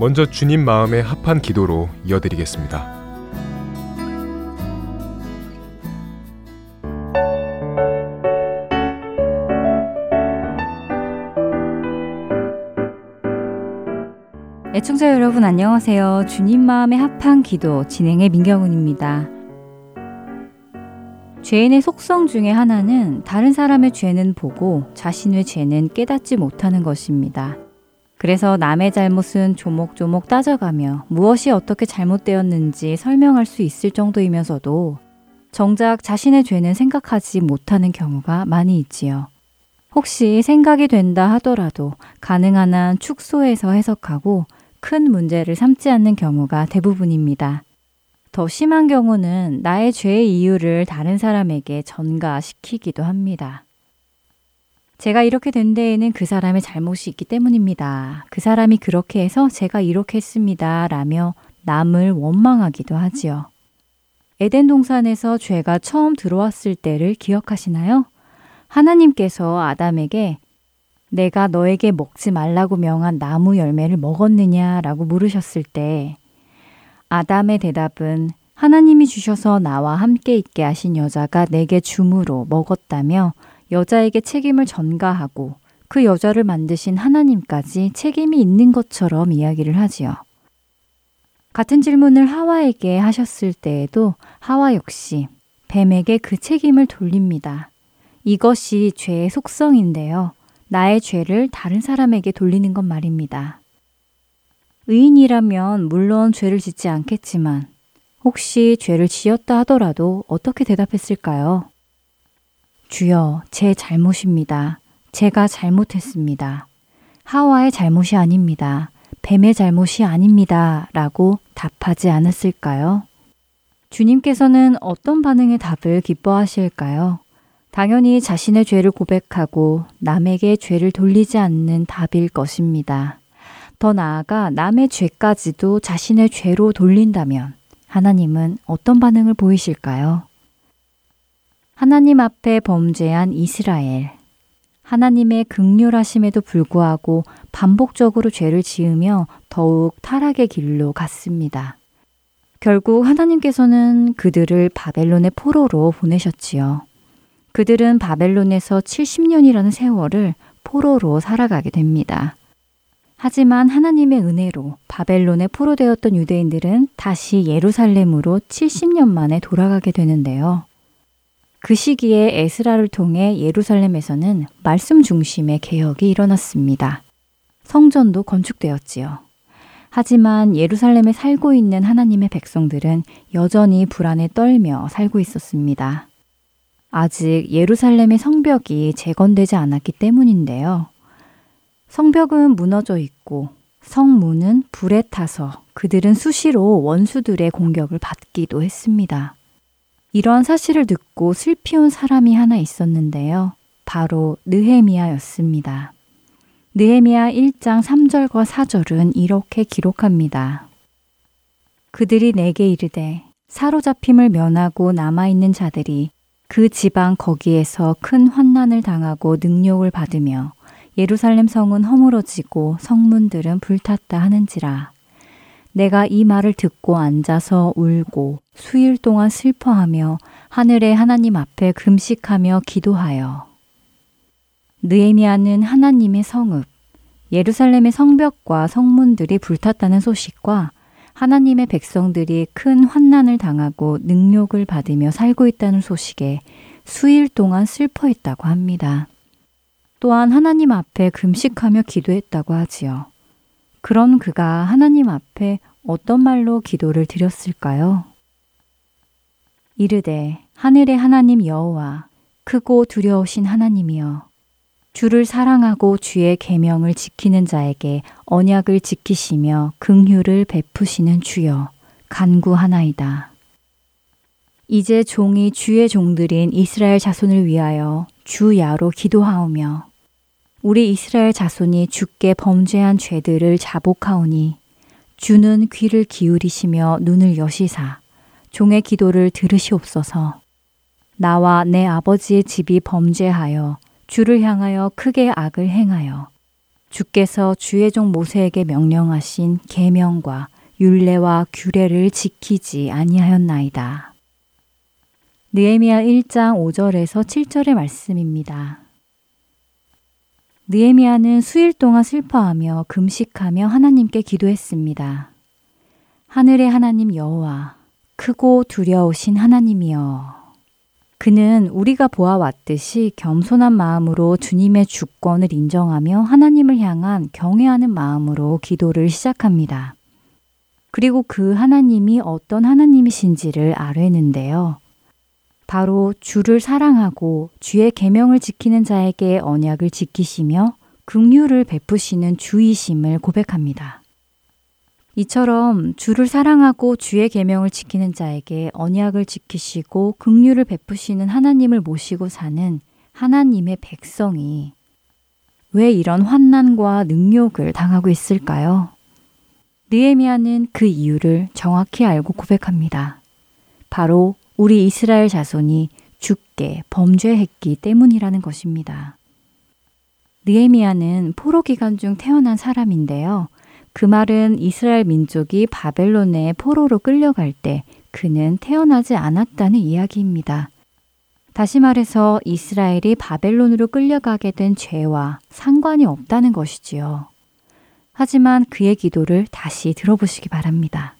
먼저 주님 마음에 합한 기도로 이어드리겠습니다. 애청자 여러분 안녕하세요. 주님 마음에 합한 기도 진행의 민경훈입니다. 죄인의 속성 중에 하나는 다른 사람의 죄는 보고 자신의 죄는 깨닫지 못하는 것입니다. 그래서 남의 잘못은 조목조목 따져가며 무엇이 어떻게 잘못되었는지 설명할 수 있을 정도이면서도 정작 자신의 죄는 생각하지 못하는 경우가 많이 있지요. 혹시 생각이 된다 하더라도 가능한 한 축소해서 해석하고 큰 문제를 삼지 않는 경우가 대부분입니다. 더 심한 경우는 나의 죄의 이유를 다른 사람에게 전가시키기도 합니다. 제가 이렇게 된 데에는 그 사람의 잘못이 있기 때문입니다. 그 사람이 그렇게 해서 제가 이렇게 했습니다. 라며 남을 원망하기도 하지요. 에덴 동산에서 죄가 처음 들어왔을 때를 기억하시나요? 하나님께서 아담에게 내가 너에게 먹지 말라고 명한 나무 열매를 먹었느냐 라고 물으셨을 때 아담의 대답은 하나님이 주셔서 나와 함께 있게 하신 여자가 내게 줌으로 먹었다며 여자에게 책임을 전가하고 그 여자를 만드신 하나님까지 책임이 있는 것처럼 이야기를 하지요. 같은 질문을 하와에게 하셨을 때에도 하와 역시 뱀에게 그 책임을 돌립니다. 이것이 죄의 속성인데요. 나의 죄를 다른 사람에게 돌리는 것 말입니다. 의인이라면 물론 죄를 짓지 않겠지만 혹시 죄를 지었다 하더라도 어떻게 대답했을까요? 주여, 제 잘못입니다. 제가 잘못했습니다. 하와의 잘못이 아닙니다. 뱀의 잘못이 아닙니다. 라고 답하지 않았을까요? 주님께서는 어떤 반응의 답을 기뻐하실까요? 당연히 자신의 죄를 고백하고 남에게 죄를 돌리지 않는 답일 것입니다. 더 나아가 남의 죄까지도 자신의 죄로 돌린다면 하나님은 어떤 반응을 보이실까요? 하나님 앞에 범죄한 이스라엘. 하나님의 극률하심에도 불구하고 반복적으로 죄를 지으며 더욱 타락의 길로 갔습니다. 결국 하나님께서는 그들을 바벨론의 포로로 보내셨지요. 그들은 바벨론에서 70년이라는 세월을 포로로 살아가게 됩니다. 하지만 하나님의 은혜로 바벨론에 포로되었던 유대인들은 다시 예루살렘으로 70년 만에 돌아가게 되는데요. 그 시기에 에스라를 통해 예루살렘에서는 말씀 중심의 개혁이 일어났습니다. 성전도 건축되었지요. 하지만 예루살렘에 살고 있는 하나님의 백성들은 여전히 불안에 떨며 살고 있었습니다. 아직 예루살렘의 성벽이 재건되지 않았기 때문인데요. 성벽은 무너져 있고 성문은 불에 타서 그들은 수시로 원수들의 공격을 받기도 했습니다. 이러한 사실을 듣고 슬피 온 사람이 하나 있었는데요. 바로 느헤미야였습니다. 느헤미야 1장 3절과 4절은 이렇게 기록합니다. 그들이 내게 이르되 사로잡힘을 면하고 남아 있는 자들이 그 지방 거기에서 큰 환난을 당하고 능욕을 받으며 예루살렘 성은 허물어지고 성문들은 불탔다 하는지라. 내가 이 말을 듣고 앉아서 울고 수일 동안 슬퍼하며 하늘의 하나님 앞에 금식하며 기도하여 느에미아는 하나님의 성읍 예루살렘의 성벽과 성문들이 불탔다는 소식과 하나님의 백성들이 큰 환난을 당하고 능욕을 받으며 살고 있다는 소식에 수일 동안 슬퍼했다고 합니다. 또한 하나님 앞에 금식하며 기도했다고 하지요. 그런 그가 하나님 앞에 어떤 말로 기도를 드렸을까요? 이르되 하늘의 하나님 여호와 크고 두려우신 하나님이여 주를 사랑하고 주의 계명을 지키는 자에게 언약을 지키시며 긍휼을 베푸시는 주여 간구하나이다. 이제 종이 주의 종들인 이스라엘 자손을 위하여 주야로 기도하오며 우리 이스라엘 자손이 주께 범죄한 죄들을 자복하오니 주는 귀를 기울이시며 눈을 여시사 종의 기도를 들으시옵소서. 나와 내 아버지의 집이 범죄하여 주를 향하여 크게 악을 행하여 주께서 주의 종 모세에게 명령하신 계명과 율례와 규례를 지키지 아니하였나이다. 느헤미야 1장 5절에서 7절의 말씀입니다. 느헤미야는 수일 동안 슬퍼하며 금식하며 하나님께 기도했습니다. 하늘의 하나님 여호와 크고 두려우신 하나님이여 그는 우리가 보아왔듯이 겸손한 마음으로 주님의 주권을 인정하며 하나님을 향한 경외하는 마음으로 기도를 시작합니다. 그리고 그 하나님이 어떤 하나님이신지를 아뢰는데요. 바로 주를 사랑하고 주의 계명을 지키는 자에게 언약을 지키시며 긍휼을 베푸시는 주이심을 고백합니다. 이처럼 주를 사랑하고 주의 계명을 지키는 자에게 언약을 지키시고 긍휼을 베푸시는 하나님을 모시고 사는 하나님의 백성이 왜 이런 환난과 능욕을 당하고 있을까요? 느헤미야는 그 이유를 정확히 알고 고백합니다. 바로 우리 이스라엘 자손이 죽게 범죄했기 때문이라는 것입니다. 느헤미야는 포로 기간 중 태어난 사람인데요. 그 말은 이스라엘 민족이 바벨론의 포로로 끌려갈 때 그는 태어나지 않았다는 이야기입니다. 다시 말해서 이스라엘이 바벨론으로 끌려가게 된 죄와 상관이 없다는 것이지요. 하지만 그의 기도를 다시 들어보시기 바랍니다.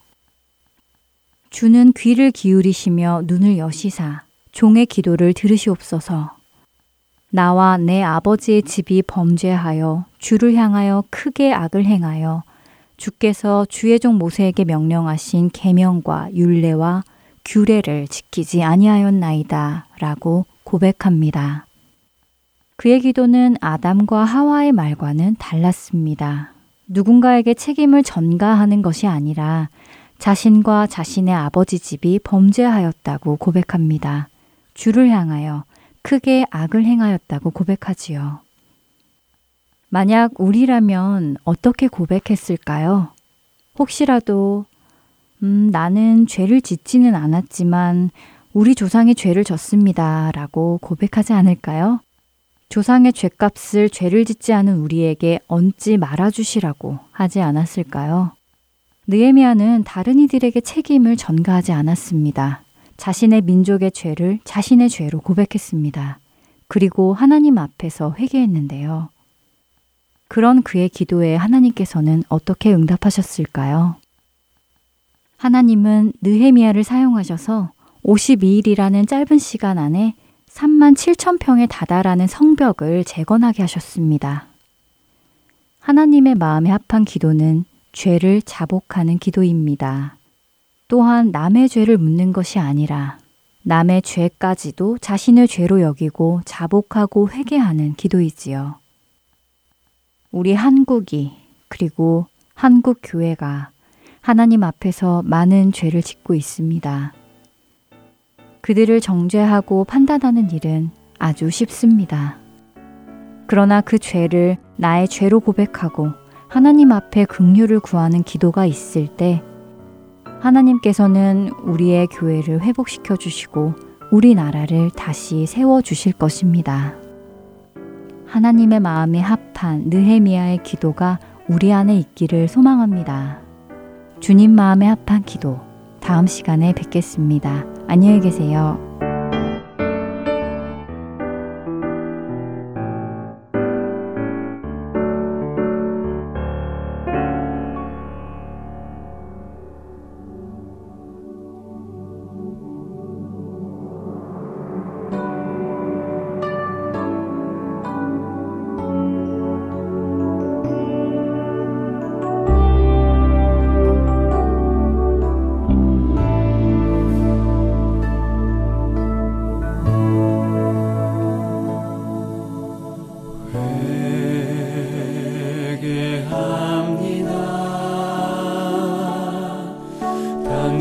주는 귀를 기울이시며 눈을 여시사 종의 기도를 들으시옵소서. 나와 내 아버지의 집이 범죄하여 주를 향하여 크게 악을 행하여 주께서 주의 종 모세에게 명령하신 계명과 율례와 규례를 지키지 아니하였나이다 라고 고백합니다. 그의 기도는 아담과 하와의 말과는 달랐습니다. 누군가에게 책임을 전가하는 것이 아니라 자신과 자신의 아버지 집이 범죄하였다고 고백합니다. 주를 향하여 크게 악을 행하였다고 고백하지요. 만약 우리라면 어떻게 고백했을까요? 혹시라도, 음, 나는 죄를 짓지는 않았지만 우리 조상이 죄를 졌습니다. 라고 고백하지 않을까요? 조상의 죄값을 죄를 짓지 않은 우리에게 얹지 말아주시라고 하지 않았을까요? 느에미아는 다른 이들에게 책임을 전가하지 않았습니다. 자신의 민족의 죄를 자신의 죄로 고백했습니다. 그리고 하나님 앞에서 회개했는데요. 그런 그의 기도에 하나님께서는 어떻게 응답하셨을까요? 하나님은 느헤미야를 사용하셔서 52일이라는 짧은 시간 안에 3만 7천 평에 다다라는 성벽을 재건하게 하셨습니다. 하나님의 마음에 합한 기도는 죄를 자복하는 기도입니다. 또한 남의 죄를 묻는 것이 아니라 남의 죄까지도 자신의 죄로 여기고 자복하고 회개하는 기도이지요. 우리 한국이 그리고 한국 교회가 하나님 앞에서 많은 죄를 짓고 있습니다. 그들을 정죄하고 판단하는 일은 아주 쉽습니다. 그러나 그 죄를 나의 죄로 고백하고 하나님 앞에 긍휼을 구하는 기도가 있을 때 하나님께서는 우리의 교회를 회복시켜 주시고 우리나라를 다시 세워 주실 것입니다. 하나님의 마음에 합한 느헤미야의 기도가 우리 안에 있기를 소망합니다. 주님 마음에 합한 기도 다음 시간에 뵙겠습니다. 안녕히 계세요.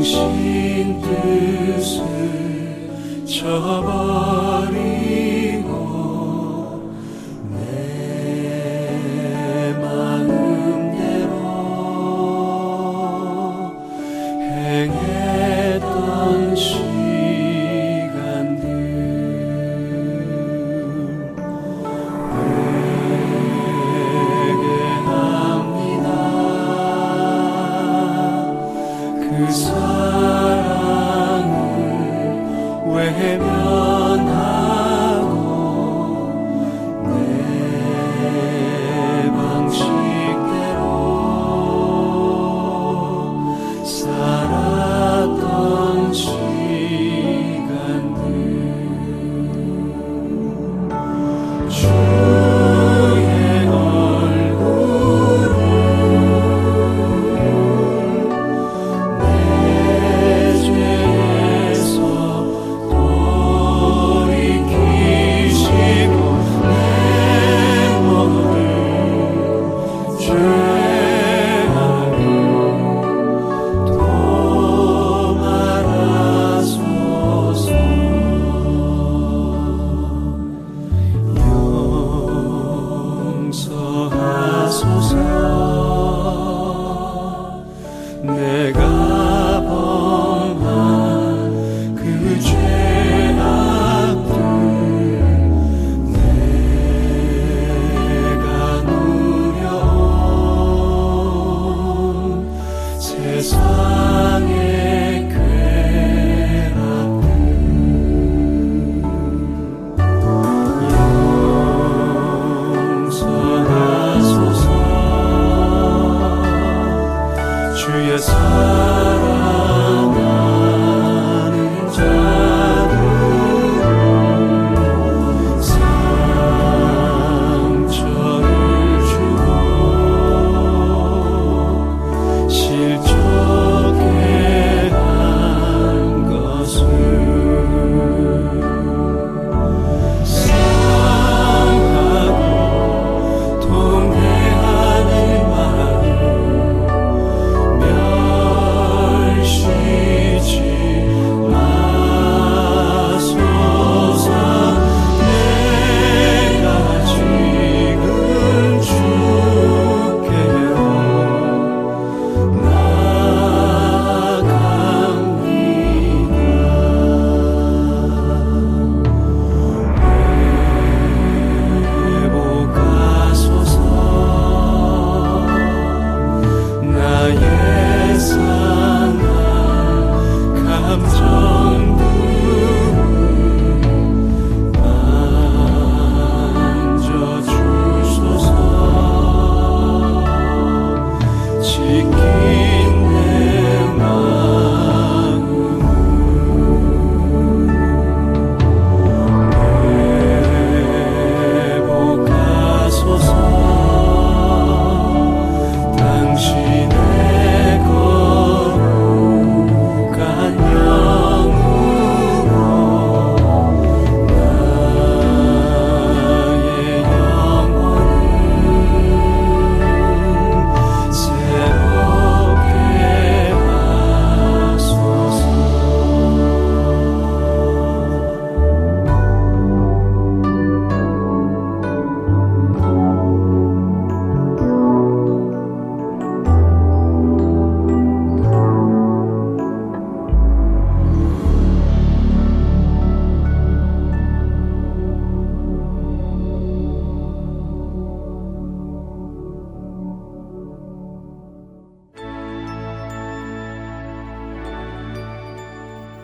당신 뜻을 잡아리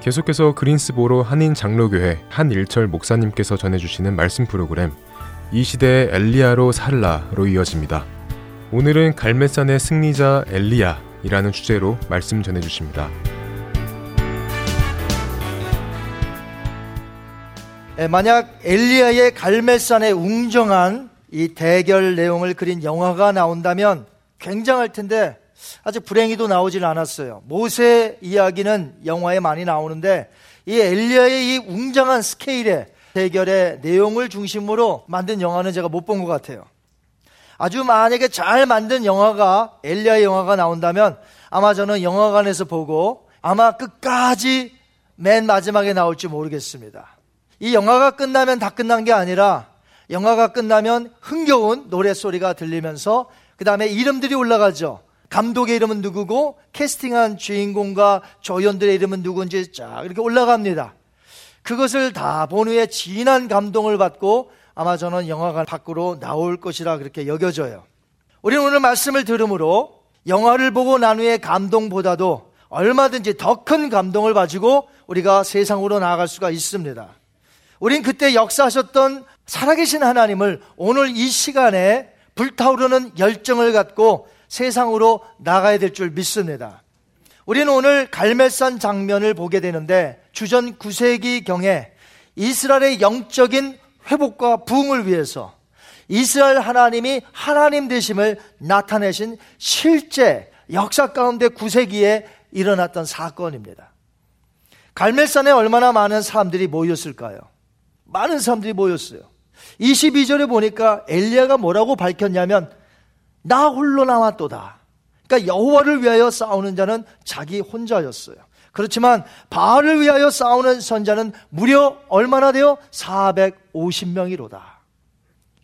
계속해서 그린스보로 한인 장로교회 한일철 목사님께서 전해주시는 말씀 프로그램 이 시대의 엘리야로 살라로 이어집니다. 오늘은 갈매산의 승리자 엘리야이라는 주제로 말씀 전해주십니다. 예, 만약 엘리야의 갈매산의 웅정한 이 대결 내용을 그린 영화가 나온다면 굉장할 텐데 아직 불행히도 나오질 않았어요. 모세 이야기는 영화에 많이 나오는데 이 엘리야의 이 웅장한 스케일의 대결의 내용을 중심으로 만든 영화는 제가 못 본 것 같아요. 아주 만약에 잘 만든 영화가 엘리야의 영화가 나온다면 아마 저는 영화관에서 보고 아마 끝까지 맨 마지막에 나올지 모르겠습니다. 이 영화가 끝나면 다 끝난 게 아니라 영화가 끝나면 흥겨운 노래 소리가 들리면서 그 다음에 이름들이 올라가죠. 감독의 이름은 누구고 캐스팅한 주인공과 조연들의 이름은 누군지 쫙 이렇게 올라갑니다. 그것을 다 본 후에 진한 감동을 받고 아마 저는 영화관 밖으로 나올 것이라 그렇게 여겨져요. 우리는 오늘 말씀을 들으므로 영화를 보고 난 후에 감동보다도 얼마든지 더 큰 감동을 가지고 우리가 세상으로 나아갈 수가 있습니다. 우린 그때 역사하셨던 살아계신 하나님을 오늘 이 시간에 불타오르는 열정을 갖고 세상으로 나가야 될 줄 믿습니다. 우리는 오늘 갈멜산 장면을 보게 되는데 주전 9세기 경에 이스라엘의 영적인 회복과 부흥을 위해서 이스라엘 하나님이 하나님 되심을 나타내신 실제 역사 가운데 9세기에 일어났던 사건입니다. 갈멜산에 얼마나 많은 사람들이 모였을까요? 많은 사람들이 모였어요. 22절에 보니까 엘리야가 뭐라고 밝혔냐면 나 홀로 남았도다. 그러니까 여호와를 위하여 싸우는 자는 자기 혼자였어요. 그렇지만 바알을 위하여 싸우는 선자는 무려 얼마나 돼요? 450명이로다.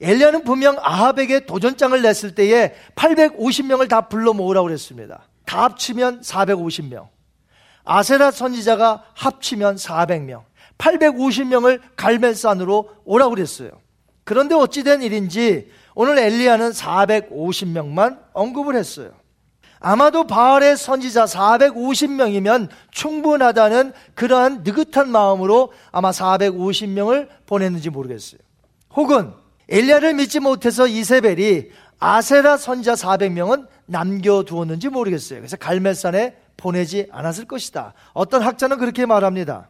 엘리야는 분명 아합에게 도전장을 냈을 때에 850명을 다 불러 모으라고 그랬습니다. 다 합치면 450명. 아세라 선지자가 합치면 400명. 850명을 갈멜산으로 오라고 그랬어요. 그런데 어찌된 일인지 오늘 엘리야는 450명만 언급을 했어요. 아마도 바알의 선지자 450명이면 충분하다는 그러한 느긋한 마음으로 아마 450명을 보냈는지 모르겠어요. 혹은 엘리야를 믿지 못해서 이세벨이 아세라 선지자 400명은 남겨두었는지 모르겠어요. 그래서 갈멜산에 보내지 않았을 것이다. 어떤 학자는 그렇게 말합니다.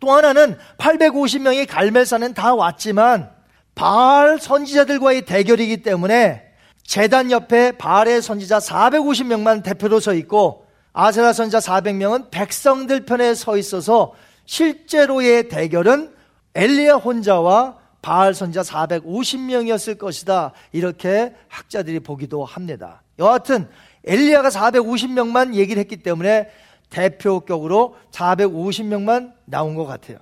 또 하나는 850명이 갈멜산은 다 왔지만 바알 선지자들과의 대결이기 때문에 재단 옆에 바알의 선지자 450명만 대표로 서 있고 아세라 선지자 400명은 백성들 편에 서 있어서 실제로의 대결은 엘리야 혼자와 바알 선지자 450명이었을 것이다. 이렇게 학자들이 보기도 합니다. 여하튼 엘리야가 450명만 얘기를 했기 때문에 대표격으로 450명만 나온 것 같아요.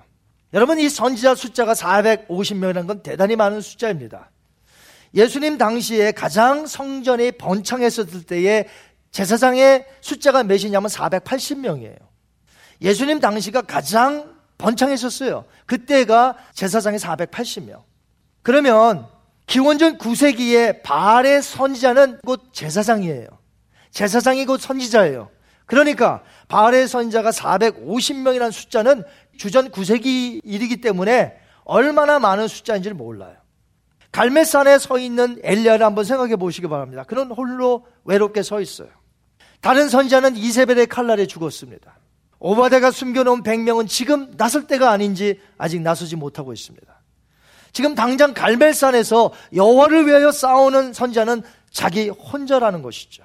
여러분 이 선지자 숫자가 450명이라는 건 대단히 많은 숫자입니다. 예수님 당시에 가장 성전이 번창했었을 때에 제사장의 숫자가 몇이냐면 480명이에요. 예수님 당시가 가장 번창했었어요. 그때가 제사장이 480명. 그러면 기원전 9세기에 바알의 선지자는 곧 제사장이에요. 제사장이 곧 선지자예요. 그러니까 바알의 선지자가 450명이라는 숫자는 주전 9세기 일이기 때문에 얼마나 많은 숫자인지를 몰라요. 갈매산에 서 있는 엘리야를 한번 생각해 보시기 바랍니다. 그는 홀로 외롭게 서 있어요. 다른 선지자는 이세벨의 칼날에 죽었습니다. 오바데가 숨겨놓은 100명은 지금 나설 때가 아닌지 아직 나서지 못하고 있습니다. 지금 당장 갈멜산에서 여호와를 위하여 싸우는 선자는 자기 혼자라는 것이죠.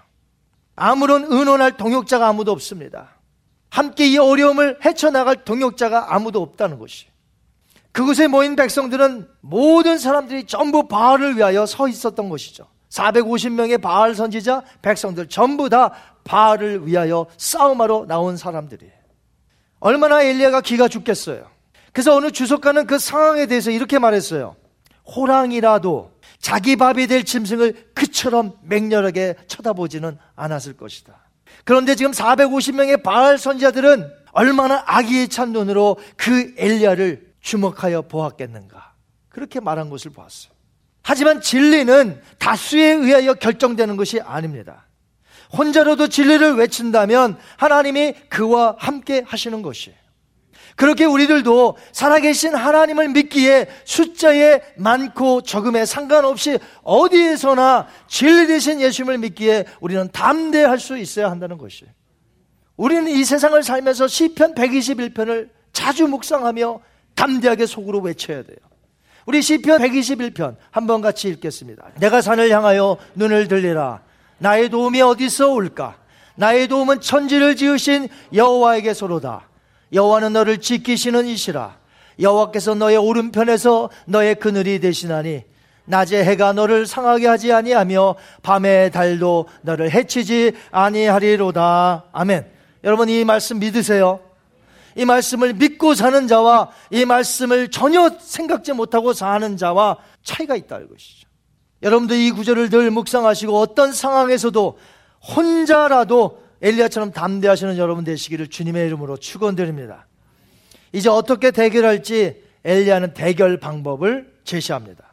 아무런 의논할 동역자가 아무도 없습니다. 함께 이 어려움을 헤쳐나갈 동역자가 아무도 없다는 것이. 그곳에 모인 백성들은 모든 사람들이 전부 바알을 위하여 서 있었던 것이죠. 450명의 바알 선지자, 백성들 전부 다 바알을 위하여 싸움하러 나온 사람들이. 얼마나 엘리야가 기가 죽겠어요. 그래서 어느 주석가는 그 상황에 대해서 이렇게 말했어요. 호랑이라도 자기 밥이 될 짐승을 그처럼 맹렬하게 쳐다보지는 않았을 것이다. 그런데 지금 450명의 바알 선지자들은 얼마나 악의에 찬 눈으로 그 엘리야를 주목하여 보았겠는가. 그렇게 말한 것을 보았어요. 하지만 진리는 다수에 의하여 결정되는 것이 아닙니다. 혼자로도 진리를 외친다면 하나님이 그와 함께 하시는 것이에요. 그렇게 우리들도 살아계신 하나님을 믿기에 숫자에 많고 적음에 상관없이 어디에서나 진리 되신 예수님을 믿기에 우리는 담대할 수 있어야 한다는 것이. 우리는 이 세상을 살면서 시편 121편을 자주 묵상하며 담대하게 속으로 외쳐야 돼요. 우리 시편 121편 한번 같이 읽겠습니다. 내가 산을 향하여 눈을 들리라. 나의 도움이 어디서 올까? 나의 도움은 천지를 지으신 여호와에게서로다. 여호와는 너를 지키시는 이시라. 여호와께서 너의 오른편에서 너의 그늘이 되시나니 낮에 해가 너를 상하게 하지 아니하며 밤에 달도 너를 해치지 아니하리로다. 아멘. 여러분 이 말씀 믿으세요? 이 말씀을 믿고 사는 자와 이 말씀을 전혀 생각지 못하고 사는 자와 차이가 있다는 것이죠. 여러분도 이 구절을 늘 묵상하시고 어떤 상황에서도 혼자라도 엘리야처럼 담대하시는 여러분 되시기를 주님의 이름으로 축원드립니다. 이제 어떻게 대결할지 엘리야는 대결 방법을 제시합니다.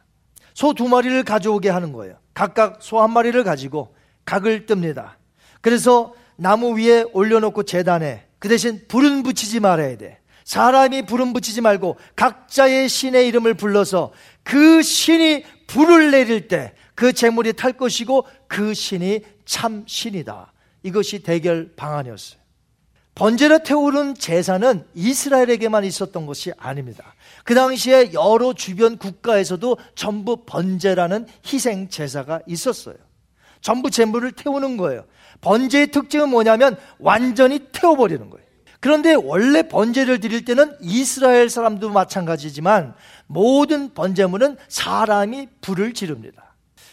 소 두 마리를 가져오게 하는 거예요. 각각 소 한 마리를 가지고 각을 뜹니다. 그래서 나무 위에 올려놓고 재단에 그 대신 불은 붙이지 말아야 돼. 사람이 불은 붙이지 말고 각자의 신의 이름을 불러서 그 신이 불을 내릴 때 그 재물이 탈 것이고 그 신이 참 신이다. 이것이 대결 방안이었어요. 번제를 태우는 제사는 이스라엘에게만 있었던 것이 아닙니다. 그 당시에 여러 주변 국가에서도 전부 번제라는 희생 제사가 있었어요. 전부 재물을 태우는 거예요. 번제의 특징은 뭐냐면 완전히 태워버리는 거예요. 그런데 원래 번제를 드릴 때는 이스라엘 사람도 마찬가지지만 모든 번제물은 사람이 불을 지릅니다.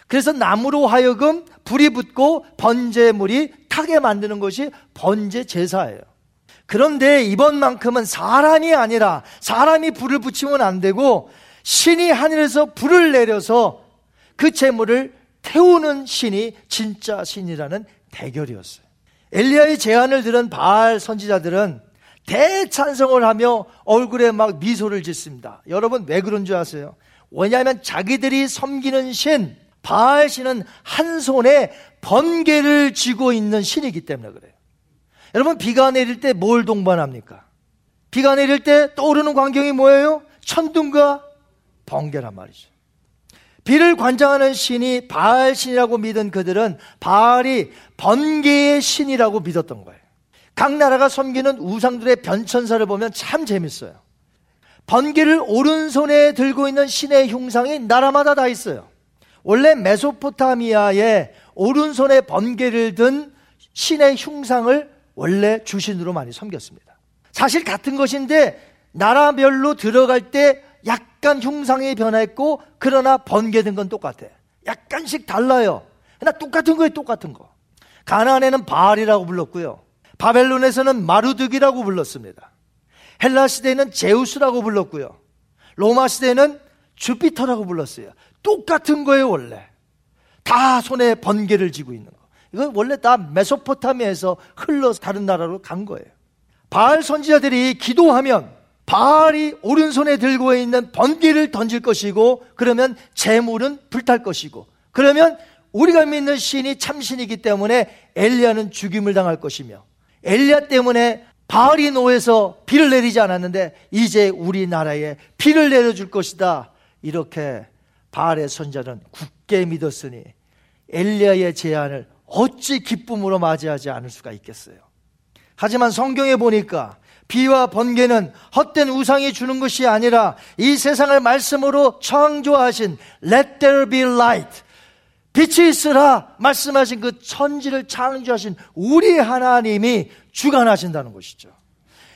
그래서 나무로 하여금 불이 붙고 번제물이 타게 만드는 것이 번제 제사예요. 그런데 이번만큼은 사람이 아니라 사람이 불을 붙이면 안 되고 신이 하늘에서 불을 내려서 그 재물을 태우는 신이 진짜 신이라는 대결이었어요. 엘리야의 제안을 들은 바알 선지자들은 대찬성을 하며 얼굴에 막 미소를 짓습니다. 여러분 왜 그런 줄 아세요? 왜냐하면 자기들이 섬기는 신, 바알 신은 한 손에 번개를 쥐고 있는 신이기 때문에 그래요. 여러분 비가 내릴 때 뭘 동반합니까? 비가 내릴 때 떠오르는 광경이 뭐예요? 천둥과 번개란 말이죠. 비를 관장하는 신이 바알 신이라고 믿은 그들은 바알이 번개의 신이라고 믿었던 거예요. 각 나라가 섬기는 우상들의 변천사를 보면 참 재밌어요. 번개를 오른손에 들고 있는 신의 흉상이 나라마다 다 있어요. 원래 메소포타미아에 오른손에 번개를 든 신의 흉상을 원래 주신으로 많이 섬겼습니다. 사실 같은 것인데 나라별로 들어갈 때 약간 흉상이 변했고 그러나 번개된 건 똑같아. 약간씩 달라요. 나 똑같은 거에 똑같은 거. 가나안에는 바알이라고 불렀고요. 바벨론에서는 마루득이라고 불렀습니다. 헬라 시대에는 제우스라고 불렀고요. 로마 시대에는 주피터라고 불렀어요. 똑같은 거예요, 원래. 다 손에 번개를 쥐고 있는 거. 이건 원래 다 메소포타미아에서 흘러서 다른 나라로 간 거예요. 바알 선지자들이 기도하면 바알이 오른손에 들고 있는 번개를 던질 것이고 그러면 재물은 불탈 것이고 그러면 우리가 믿는 신이 참신이기 때문에 엘리야는 죽임을 당할 것이며 엘리야 때문에 바알이 노에서 비를 내리지 않았는데 이제 우리나라에 비를 내려줄 것이다. 이렇게 바알의 선자는 굳게 믿었으니 엘리야의 제안을 어찌 기쁨으로 맞이하지 않을 수가 있겠어요. 하지만 성경에 보니까 비와 번개는 헛된 우상이 주는 것이 아니라 이 세상을 말씀으로 창조하신 Let there be light. 빛이 있으라 말씀하신 그 천지를 창조하신 우리 하나님이 주관하신다는 것이죠.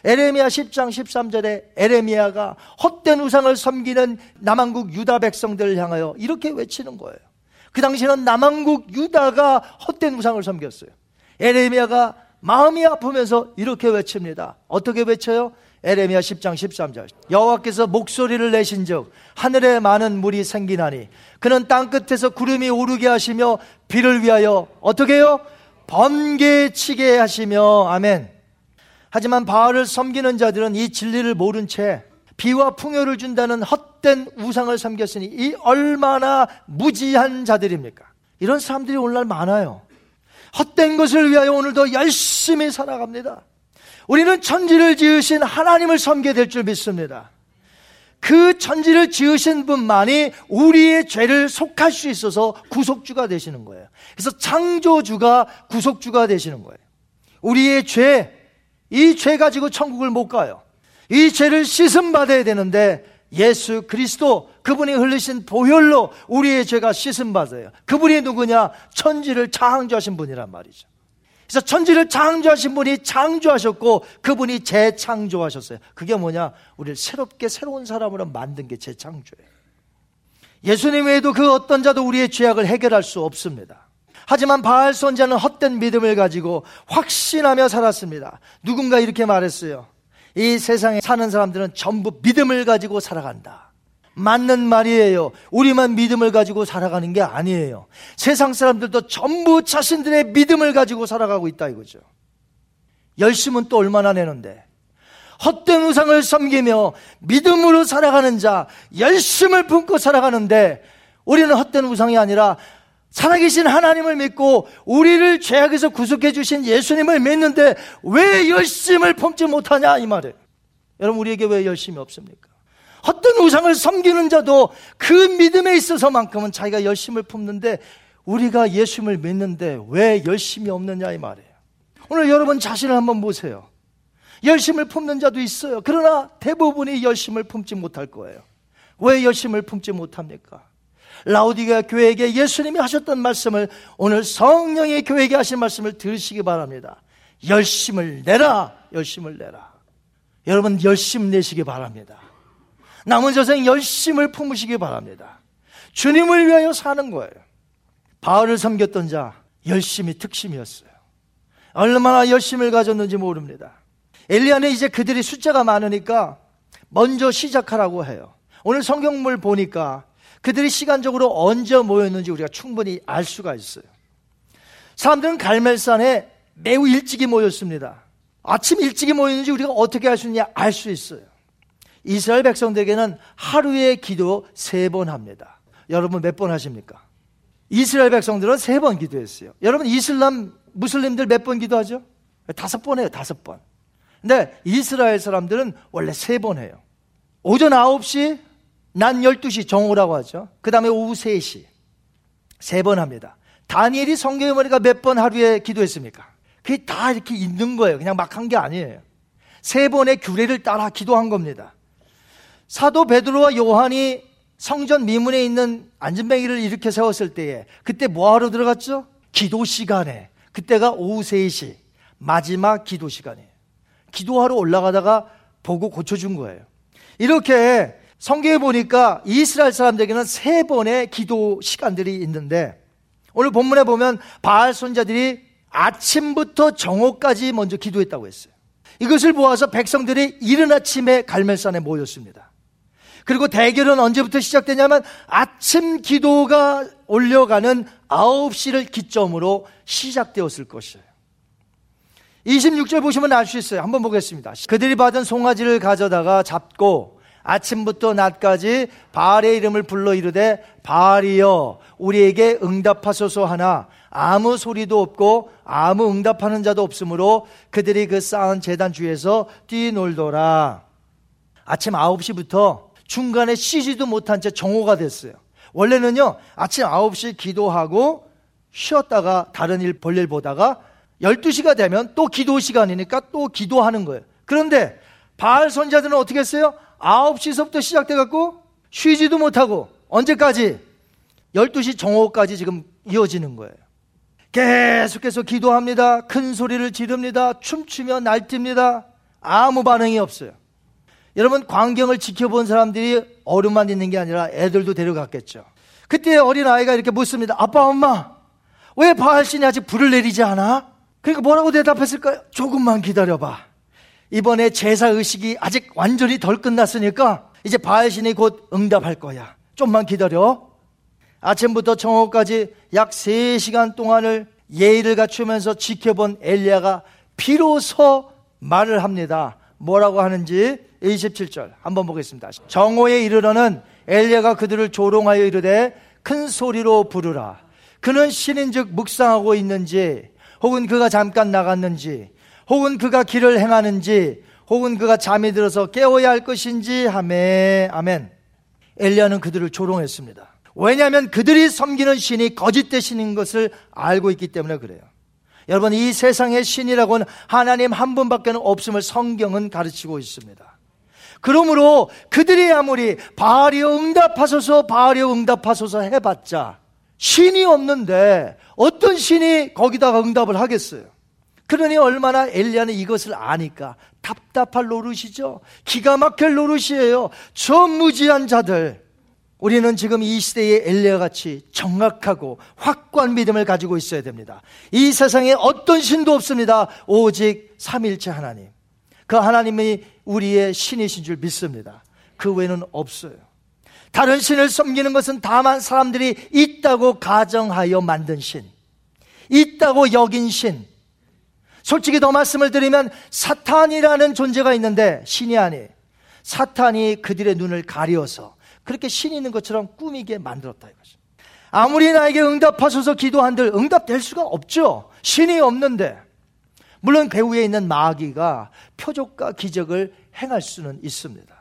에레미야 10장 13절에 에레미야가 헛된 우상을 섬기는 남한국 유다 백성들을 향하여 이렇게 외치는 거예요. 그 당시에는 남한국 유다가 헛된 우상을 섬겼어요. 에레미야가 마음이 아프면서 이렇게 외칩니다. 어떻게 외쳐요? 에레미야 10장 13절. 여호와께서 목소리를 내신즉 하늘에 많은 물이 생기나니 그는 땅 끝에서 구름이 오르게 하시며 비를 위하여 어떻게 해요? 번개치게 하시며 아멘. 하지만 바알을 섬기는 자들은 이 진리를 모른 채 비와 풍요를 준다는 헛된 우상을 섬겼으니 이 얼마나 무지한 자들입니까? 이런 사람들이 오늘날 많아요. 헛된 것을 위하여 오늘도 열심히 살아갑니다. 우리는 천지를 지으신 하나님을 섬게 될 줄 믿습니다. 그 천지를 지으신 분만이 우리의 죄를 속할 수 있어서 구속주가 되시는 거예요. 그래서 창조주가 구속주가 되시는 거예요. 우리의 죄, 이 죄 가지고 천국을 못 가요. 이 죄를 씻음 받아야 되는데 예수 그리스도 그분이 흘리신 보혈로 우리의 죄가 씻음 받아요. 그분이 누구냐? 천지를 창조하신 분이란 말이죠. 그래서 천지를 창조하신 분이 창조하셨고 그분이 재창조하셨어요. 그게 뭐냐? 우리를 새롭게 새로운 사람으로 만든 게 재창조예요. 예수님 외에도 그 어떤 자도 우리의 죄악을 해결할 수 없습니다. 하지만 바알 선자는 헛된 믿음을 가지고 확신하며 살았습니다. 누군가 이렇게 말했어요. 이 세상에 사는 사람들은 전부 믿음을 가지고 살아간다. 맞는 말이에요. 우리만 믿음을 가지고 살아가는 게 아니에요. 세상 사람들도 전부 자신들의 믿음을 가지고 살아가고 있다 이거죠. 열심은 또 얼마나 내는데. 헛된 우상을 섬기며 믿음으로 살아가는 자, 열심을 품고 살아가는데 우리는 헛된 우상이 아니라 살아계신 하나님을 믿고 우리를 죄악에서 구속해 주신 예수님을 믿는데 왜 열심을 품지 못하냐 이 말이에요. 여러분 우리에게 왜 열심이 없습니까? 헛된 우상을 섬기는 자도 그 믿음에 있어서만큼은 자기가 열심을 품는데 우리가 예수님을 믿는데 왜 열심이 없느냐 이 말이에요. 오늘 여러분 자신을 한번 보세요. 열심을 품는 자도 있어요. 그러나 대부분이 열심을 품지 못할 거예요. 왜 열심을 품지 못합니까? 라우디가 교회에게 예수님이 하셨던 말씀을 오늘 성령의 교회에게 하신 말씀을 들으시기 바랍니다. 열심을 내라, 열심을 내라. 여러분 열심 내시기 바랍니다. 남은 저생 열심을 품으시기 바랍니다. 주님을 위하여 사는 거예요. 바울을 섬겼던 자 열심이 특심이었어요. 얼마나 열심을 가졌는지 모릅니다. 엘리야는 이제 그들이 숫자가 많으니까 먼저 시작하라고 해요. 오늘 성경물 보니까 그들이 시간적으로 언제 모였는지 우리가 충분히 알 수가 있어요. 사람들은 갈멜산에 매우 일찍이 모였습니다. 아침 일찍이 모였는지 우리가 어떻게 알 수 있냐 알 수 있어요. 이스라엘 백성들에게는 하루에 기도 세 번 합니다. 여러분 몇 번 하십니까? 이스라엘 백성들은 세 번 기도했어요. 여러분 이슬람 무슬림들 몇 번 기도하죠? 다섯 번 해요, 다섯 번. 근데 이스라엘 사람들은 원래 세 번 해요. 오전 9시, 낮 12시 정오라고 하죠. 그 다음에 오후 3시. 세 번 합니다. 다니엘이 성경의 머리가 몇 번 하루에 기도했습니까? 그게 다 이렇게 있는 거예요. 그냥 막 한 게 아니에요. 세 번의 규례를 따라 기도한 겁니다. 사도 베드로와 요한이 성전 미문에 있는 안전뱅이를 이렇게 세웠을 때에 그때 뭐 하러 들어갔죠? 기도 시간에. 그때가 오후 3시. 마지막 기도 시간이에요. 기도하러 올라가다가 보고 고쳐준 거예요. 이렇게 성경에 보니까 이스라엘 사람들에게는 세 번의 기도 시간들이 있는데 오늘 본문에 보면 바알 손자들이 아침부터 정오까지 먼저 기도했다고 했어요. 이것을 보아서 백성들이 이른 아침에 갈멜산에 모였습니다. 그리고 대결은 언제부터 시작되냐면 아침 기도가 올려가는 9시를 기점으로 시작되었을 것이에요. 26절 보시면 알 수 있어요. 한번 보겠습니다. 그들이 받은 송아지를 가져다가 잡고 아침부터 낮까지 바알의 이름을 불러 이르되 바알이여 우리에게 응답하소서 하나 아무 소리도 없고 아무 응답하는 자도 없으므로 그들이 그 쌓은 재단 주에서 뛰놀더라. 아침 9시부터 중간에 쉬지도 못한 채 정오가 됐어요. 원래는요, 아침 9시 기도하고 쉬었다가 다른 일 볼일 보다가 12시가 되면 또 기도 시간이니까 또 기도하는 거예요. 그런데 바알 선자들은 어떻게 했어요? 9시서부터 시작돼갖고 쉬지도 못하고 언제까지? 12시 정오까지 지금 이어지는 거예요. 계속해서 기도합니다. 큰 소리를 지릅니다. 춤추며 날뜁니다. 아무 반응이 없어요. 여러분, 광경을 지켜본 사람들이 어른만 있는 게 아니라 애들도 데려갔겠죠. 그때 어린아이가 이렇게 묻습니다. 아빠, 엄마, 왜 바알신이 아직 불을 내리지 않아? 그러니까 뭐라고 대답했을까요? 조금만 기다려봐. 이번에 제사 의식이 아직 완전히 덜 끝났으니까 이제 바알 신이 곧 응답할 거야. 좀만 기다려. 아침부터 정오까지 약 3시간 동안을 예의를 갖추면서 지켜본 엘리야가 비로소 말을 합니다. 뭐라고 하는지 27절 한번 보겠습니다. 정오에 이르러는 엘리야가 그들을 조롱하여 이르되 큰 소리로 부르라. 그는 신인즉 묵상하고 있는지 혹은 그가 잠깐 나갔는지, 혹은 그가 길을 행하는지, 혹은 그가 잠이 들어서 깨워야 할 것인지 하매 아멘. 엘리야는 그들을 조롱했습니다. 왜냐하면 그들이 섬기는 신이 신인 것을 알고 있기 때문에 그래요. 여러분 이 세상의 신이라고는 하나님 한 분밖에 없음을 성경은 가르치고 있습니다. 그러므로 그들이 아무리 바알이여 응답하소서 바알이여 응답하소서 해봤자 신이 없는데 어떤 신이 거기다가 응답을 하겠어요? 그러니 얼마나 엘리야는 이것을 아니까 답답할 노릇이죠. 기가 막힐 노릇이에요. 저 무지한 자들. 우리는 지금 이 시대의 엘리야 같이 정확하고 확고한 믿음을 가지고 있어야 됩니다. 이 세상에 어떤 신도 없습니다. 오직 삼일체 하나님. 그 하나님이 우리의 신이신 줄 믿습니다. 그 외에는 없어요. 다른 신을 섬기는 것은 다만 사람들이 있다고 가정하여 만든 신, 있다고 여긴 신. 솔직히 더 말씀을 드리면 사탄이라는 존재가 있는데 신이 아니. 사탄이 그들의 눈을 가리어서 그렇게 신 있는 것처럼 꾸미게 만들었다 이거죠. 아무리 나에게 응답하소서 기도한들 응답될 수가 없죠. 신이 없는데. 물론 배후에 있는 마귀가 표적과 기적을 행할 수는 있습니다.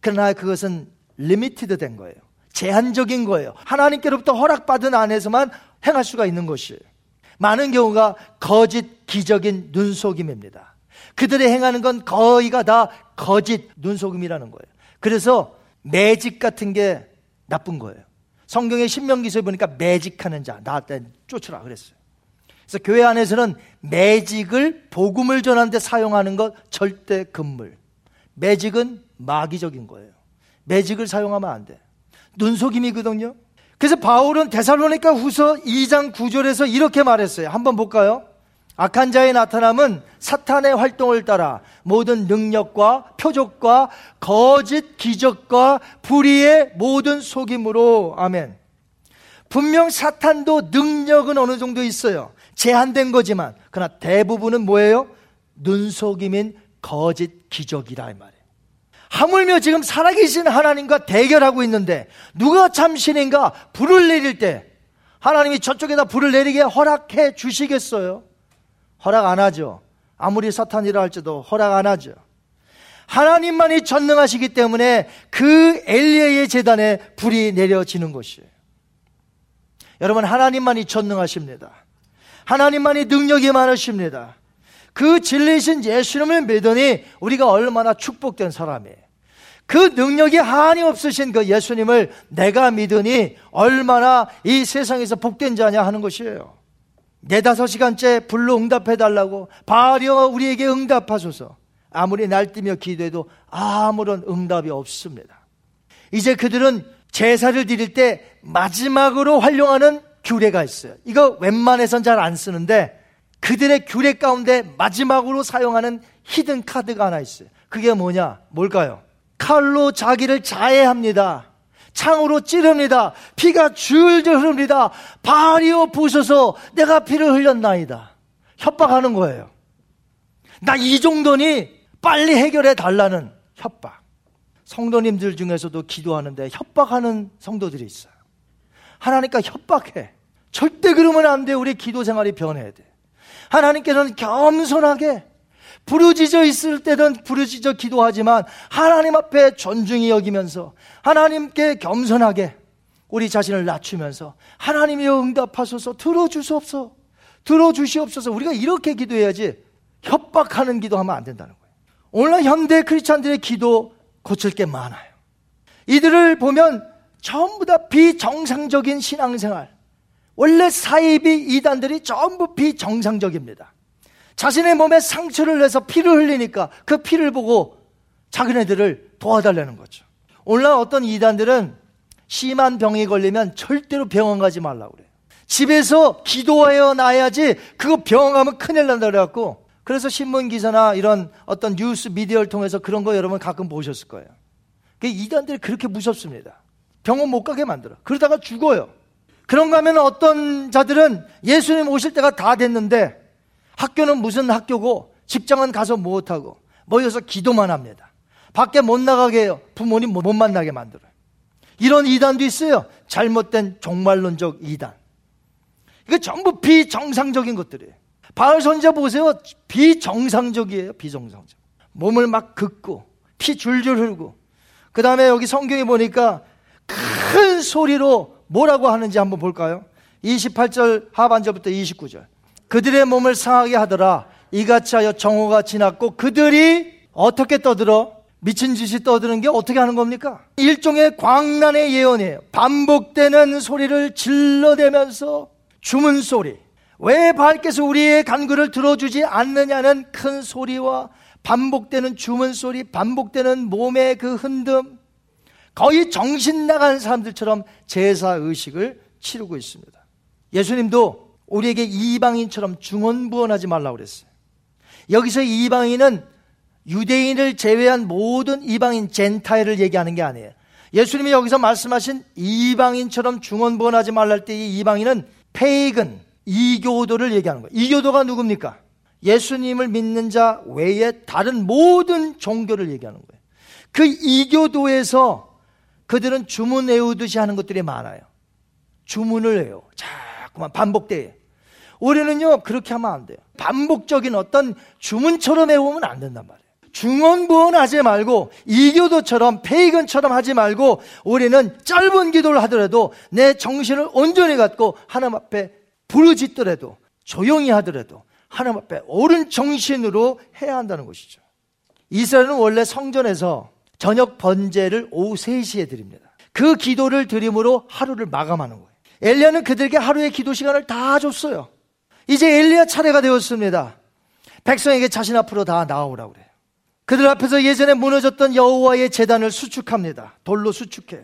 그러나 그것은 limited 된 거예요. 제한적인 거예요. 하나님께로부터 허락받은 안에서만 행할 수가 있는 것이에요. 많은 경우가 거짓 기적인 눈속임입니다. 그들이 행하는 건 거의가 다 거짓 눈속임이라는 거예요. 그래서 매직 같은 게 나쁜 거예요. 성경의 신명기서에 보니까 매직하는 자, 나한테 쫓으라 그랬어요. 그래서 교회 안에서는 매직을 복음을 전하는데 사용하는 것 절대 금물. 매직은 마귀적인 거예요. 매직을 사용하면 안 돼. 눈속임이거든요. 그래서 바울은 데살로니가 후서 2장 9절에서 이렇게 말했어요. 한번 볼까요? 악한 자의 나타남은 사탄의 활동을 따라 모든 능력과 표적과 거짓 기적과 불의의 모든 속임으로 아멘. 분명 사탄도 능력은 어느 정도 있어요. 제한된 거지만 그러나 대부분은 뭐예요? 눈속임인 거짓 기적이라 이 말이에요. 하물며 지금 살아계신 하나님과 대결하고 있는데 누가 참 신인가 불을 내릴 때 하나님이 저쪽에다 불을 내리게 허락해 주시겠어요? 허락 안 하죠. 아무리 사탄이라 할지도 허락 안 하죠. 하나님만이 전능하시기 때문에 그 엘리야의 재단에 불이 내려지는 것이에요. 여러분 하나님만이 전능하십니다. 하나님만이 능력이 많으십니다. 그 진리신 예수님을 믿으니 우리가 얼마나 축복된 사람이에요. 그 능력이 한이 없으신 그 예수님을 내가 믿으니 얼마나 이 세상에서 복된 자냐 하는 것이에요. 네다섯 시간째 불로 응답해달라고 바려 우리에게 응답하소서. 아무리 날뛰며 기도해도 아무런 응답이 없습니다. 이제 그들은 제사를 드릴 때 마지막으로 활용하는 규례가 있어요. 이거 웬만해선 잘 안 쓰는데 그들의 규례 가운데 마지막으로 사용하는 히든 카드가 하나 있어요. 그게 뭐냐? 뭘까요? 칼로 자기를 자해합니다. 창으로 찌릅니다. 피가 줄줄 흐릅니다. 발이어 부서서 내가 피를 흘렸나이다. 협박하는 거예요. 나 이 정도니 빨리 해결해 달라는 협박. 성도님들 중에서도 기도하는데 협박하는 성도들이 있어요. 하나님과 협박해. 절대 그러면 안 돼. 우리 기도 생활이 변해야 돼. 하나님께서는 겸손하게 부르짖어 있을 때는 부르짖어 기도하지만 하나님 앞에 존중히 여기면서 하나님께 겸손하게 우리 자신을 낮추면서 하나님이 응답하소서 들어주시옵소서 들어주시옵소서 우리가 이렇게 기도해야지 협박하는 기도하면 안 된다는 거예요. 오늘 현대 크리스찬들의 기도 고칠 게 많아요. 이들을 보면 전부 다 비정상적인 신앙생활. 원래 사이비 이단들이 전부 비정상적입니다. 자신의 몸에 상처를 내서 피를 흘리니까 그 피를 보고 자기네들을 도와달라는 거죠. 오늘날 어떤 이단들은 심한 병이 걸리면 절대로 병원 가지 말라고 그래요. 집에서 기도하여 나야지 그거 병원 가면 큰일 난다 그래갖고 그래서 신문 기사나 이런 어떤 뉴스 미디어를 통해서 그런 거 여러분 가끔 보셨을 거예요. 그 이단들이 그렇게 무섭습니다. 병원 못 가게 만들어. 그러다가 죽어요. 그런가 하면 어떤 자들은 예수님 오실 때가 다 됐는데 학교는 무슨 학교고 직장은 가서 못하고 모여서 기도만 합니다. 밖에 못 나가게 해요. 부모님 못 만나게 만들어요. 이런 이단도 있어요. 잘못된 종말론적 이단. 이거 전부 비정상적인 것들이에요. 바울 선자 보세요. 비정상적이에요. 비정상적. 몸을 막 긋고 피 줄줄 흘고 그 다음에 여기 성경에 보니까 큰 소리로 뭐라고 하는지 한번 볼까요? 28절 하반절부터 29절. 그들의 몸을 상하게 하더라. 이같이 하여 정오가 지났고 그들이 어떻게 떠들어? 미친 짓이 떠드는 게 어떻게 하는 겁니까? 일종의 광란의 예언이에요. 반복되는 소리를 질러대면서 주문 소리. 왜 밝게서 우리의 간구를 들어주지 않느냐는 큰 소리와 반복되는 주문 소리, 반복되는 몸의 그 흔듦, 거의 정신 나간 사람들처럼 제사 의식을 치르고 있습니다. 예수님도 우리에게 이방인처럼 중언부언하지 말라고 그랬어요. 여기서 이방인은 유대인을 제외한 모든 이방인 젠타일을 얘기하는 게 아니에요. 예수님이 여기서 말씀하신 이방인처럼 중언부언하지 할때이 이방인은 페이근, 이교도를 얘기하는 거예요. 이교도가 누굽니까? 예수님을 믿는 자 외에 다른 모든 종교를 얘기하는 거예요. 그 이교도에서 그들은 주문 외우듯이 하는 것들이 많아요. 주문을 해요. 자꾸만 반복돼요. 우리는요, 그렇게 하면 안 돼요. 반복적인 어떤 주문처럼 외우면 안 된단 말이에요. 중언부언 하지 말고 이교도처럼 페이건처럼 하지 말고 우리는 짧은 기도를 하더라도 내 정신을 온전히 갖고 하나님 앞에 부르짖더라도 조용히 하더라도 하나님 앞에 옳은 정신으로 해야 한다는 것이죠. 이스라엘은 원래 성전에서 저녁 번제를 오후 3시에 드립니다. 그 기도를 드림으로 하루를 마감하는 거예요. 엘리야는 그들에게 하루의 기도 시간을 다 줬어요. 이제 엘리야 차례가 되었습니다. 백성에게 자신 앞으로 다 나오라고 그래요. 그들 앞에서 예전에 무너졌던 여호와의 재단을 수축합니다. 돌로 수축해요.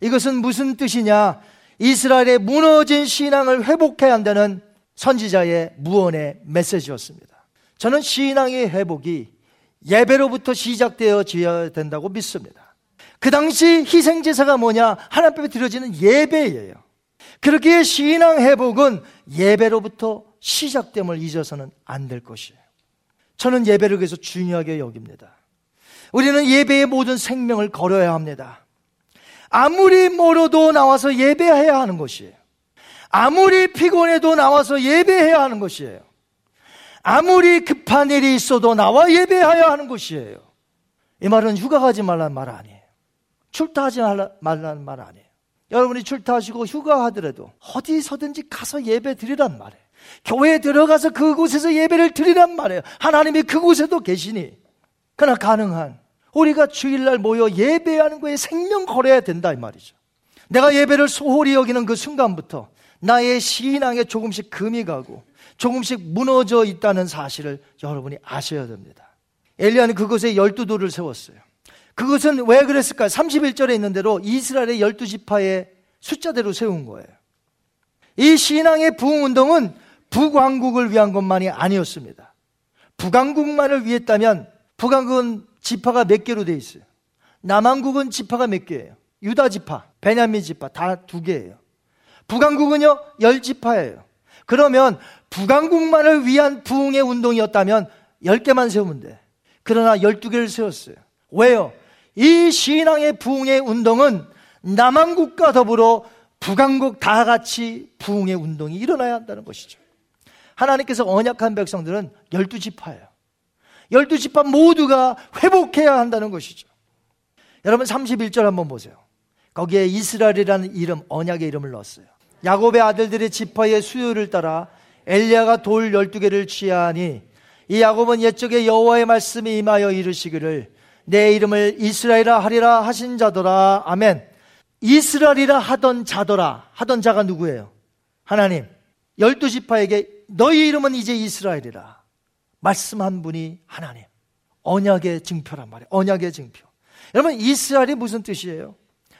이것은 무슨 뜻이냐? 이스라엘의 무너진 신앙을 회복해야 한다는 선지자의 무언의 메시지였습니다. 저는 신앙의 회복이 예배로부터 시작되어져야 된다고 믿습니다. 그 당시 희생제사가 뭐냐? 하나님 앞에 드려지는 예배예요. 그렇게 신앙 회복은 예배로부터 시작됨을 잊어서는 안 될 것이에요. 저는 예배를 그래서 중요하게 여깁니다. 우리는 예배의 모든 생명을 걸어야 합니다. 아무리 멀어도 나와서 예배해야 하는 것이에요. 아무리 피곤해도 나와서 예배해야 하는 것이에요. 아무리 급한 일이 있어도 나와 예배해야 하는 것이에요. 이 말은 휴가 가지 말라는 말 아니에요. 출타하지 말라는 말 아니에요. 여러분이 출타하시고 휴가하더라도 어디서든지 가서 예배 드리란 말이에요. 교회에 들어가서 그곳에서 예배를 드리란 말이에요. 하나님이 그곳에도 계시니. 그러나 가능한 우리가 주일날 모여 예배하는 거에 생명 걸어야 된다 이 말이죠. 내가 예배를 소홀히 여기는 그 순간부터 나의 신앙에 조금씩 금이 가고 조금씩 무너져 있다는 사실을 여러분이 아셔야 됩니다. 엘리야는 그곳에 열두 돌을 세웠어요. 그것은 왜 그랬을까요? 31절에 있는 대로 이스라엘의 열두 지파의 숫자대로 세운 거예요. 이 신앙의 부흥운동은 북왕국을 위한 것만이 아니었습니다. 북왕국만을 위했다면 북왕국은 지파가 몇 개로 돼 있어요. 남왕국은 지파가 몇 개예요? 유다 지파, 베냐민 지파 다 두 개예요. 북왕국은요, 열 지파예요. 그러면 북왕국만을 위한 부흥의 운동이었다면 10개만 세우면 돼. 그러나 12개를 세웠어요. 왜요? 이 신앙의 부흥의 운동은 남왕국과 더불어 북왕국 다 같이 부흥의 운동이 일어나야 한다는 것이죠. 하나님께서 언약한 백성들은 12지파예요. 12지파 모두가 회복해야 한다는 것이죠. 여러분 31절 한번 보세요. 거기에 이스라엘이라는 이름, 언약의 이름을 넣었어요. 야곱의 아들들의 지파의 수요를 따라 엘리야가 돌 12개를 취하니 이 야곱은 옛적에 여호와의 말씀이 임하여 이르시기를 내 이름을 이스라엘이라 하리라 하신 자더라. 아멘. 이스라엘이라 하던 자더라. 하던 자가 누구예요? 하나님. 열두 지파에게 너희 이름은 이제 이스라엘이라. 말씀한 분이 하나님. 언약의 증표란 말이에요. 언약의 증표. 여러분, 이스라엘이 무슨 뜻이에요?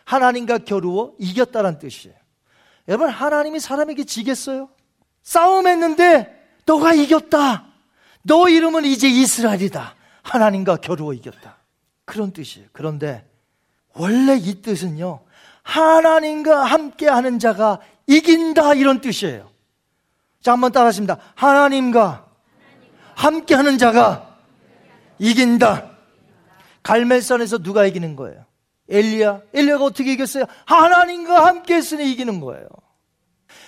하나님과 겨루어 이겼다는 뜻이에요. 여러분, 하나님이 사람에게 지겠어요? 싸움했는데 너가 이겼다. 너 이름은 이제 이스라엘이다. 하나님과 겨루어 이겼다. 그런 뜻이에요. 그런데 원래 이 뜻은요. 하나님과 함께 하는 자가 이긴다 이런 뜻이에요. 자, 한번 따라하십니다. 하나님과 함께 하는 자가 이긴다. 갈멜산에서 누가 이기는 거예요? 엘리야. 엘리야가 어떻게 이겼어요? 하나님과 함께 했으니 이기는 거예요.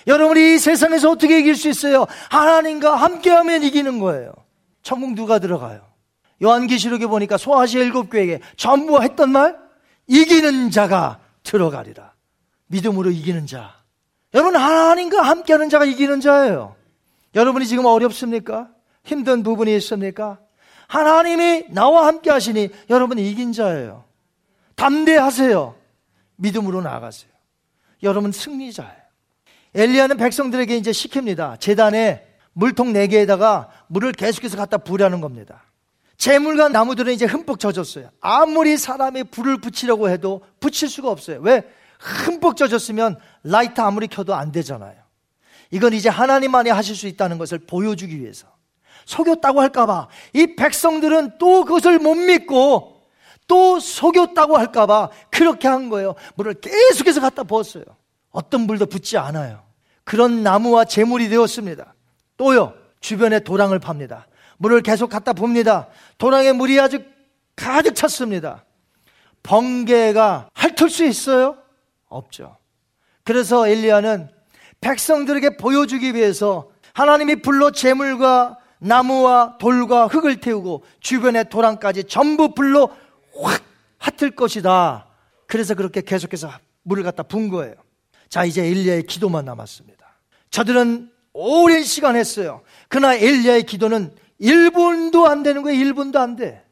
여러분이 이 세상에서 어떻게 이길 수 있어요? 하나님과 함께 하면 이기는 거예요. 천국 누가 들어가요? 요한계시록에 보니까 소아시아 일곱 교회에 전부 했던 말 이기는 자가 들어가리라. 믿음으로 이기는 자. 여러분 하나님과 함께하는 자가 이기는 자예요. 여러분이 지금 어렵습니까? 힘든 부분이 있습니까? 하나님이 나와 함께 하시니 여러분이 이긴 자예요. 담대하세요. 믿음으로 나아가세요. 여러분 승리자예요. 엘리야는 백성들에게 이제 시킵니다. 재단에 물통 4개에다가 물을 계속해서 갖다 부으라는 겁니다. 재물과 나무들은 이제 흠뻑 젖었어요. 아무리 사람이 불을 붙이려고 해도 붙일 수가 없어요. 왜? 흠뻑 젖었으면 라이트 아무리 켜도 안 되잖아요. 이건 이제 하나님만이 하실 수 있다는 것을 보여주기 위해서. 속였다고 할까봐 이 백성들은 또 그것을 못 믿고 또 속였다고 할까봐 그렇게 한 거예요. 물을 계속해서 갖다 부었어요. 어떤 물도 붙지 않아요. 그런 나무와 재물이 되었습니다. 또요, 주변에 도랑을 팝니다. 물을 계속 갖다 봅니다. 도랑에 물이 아주 가득 찼습니다. 번개가 핥을 수 있어요? 없죠. 그래서 엘리야는 백성들에게 보여주기 위해서 하나님이 불로 재물과 나무와 돌과 흙을 태우고 주변의 도랑까지 전부 불로 확 핫을 것이다. 그래서 그렇게 계속해서 물을 갖다 분 거예요. 자, 이제 엘리야의 기도만 남았습니다. 저들은 오랜 시간 했어요. 그러나 엘리야의 기도는 1분도 안 되는 거예요. 1분도 안 돼.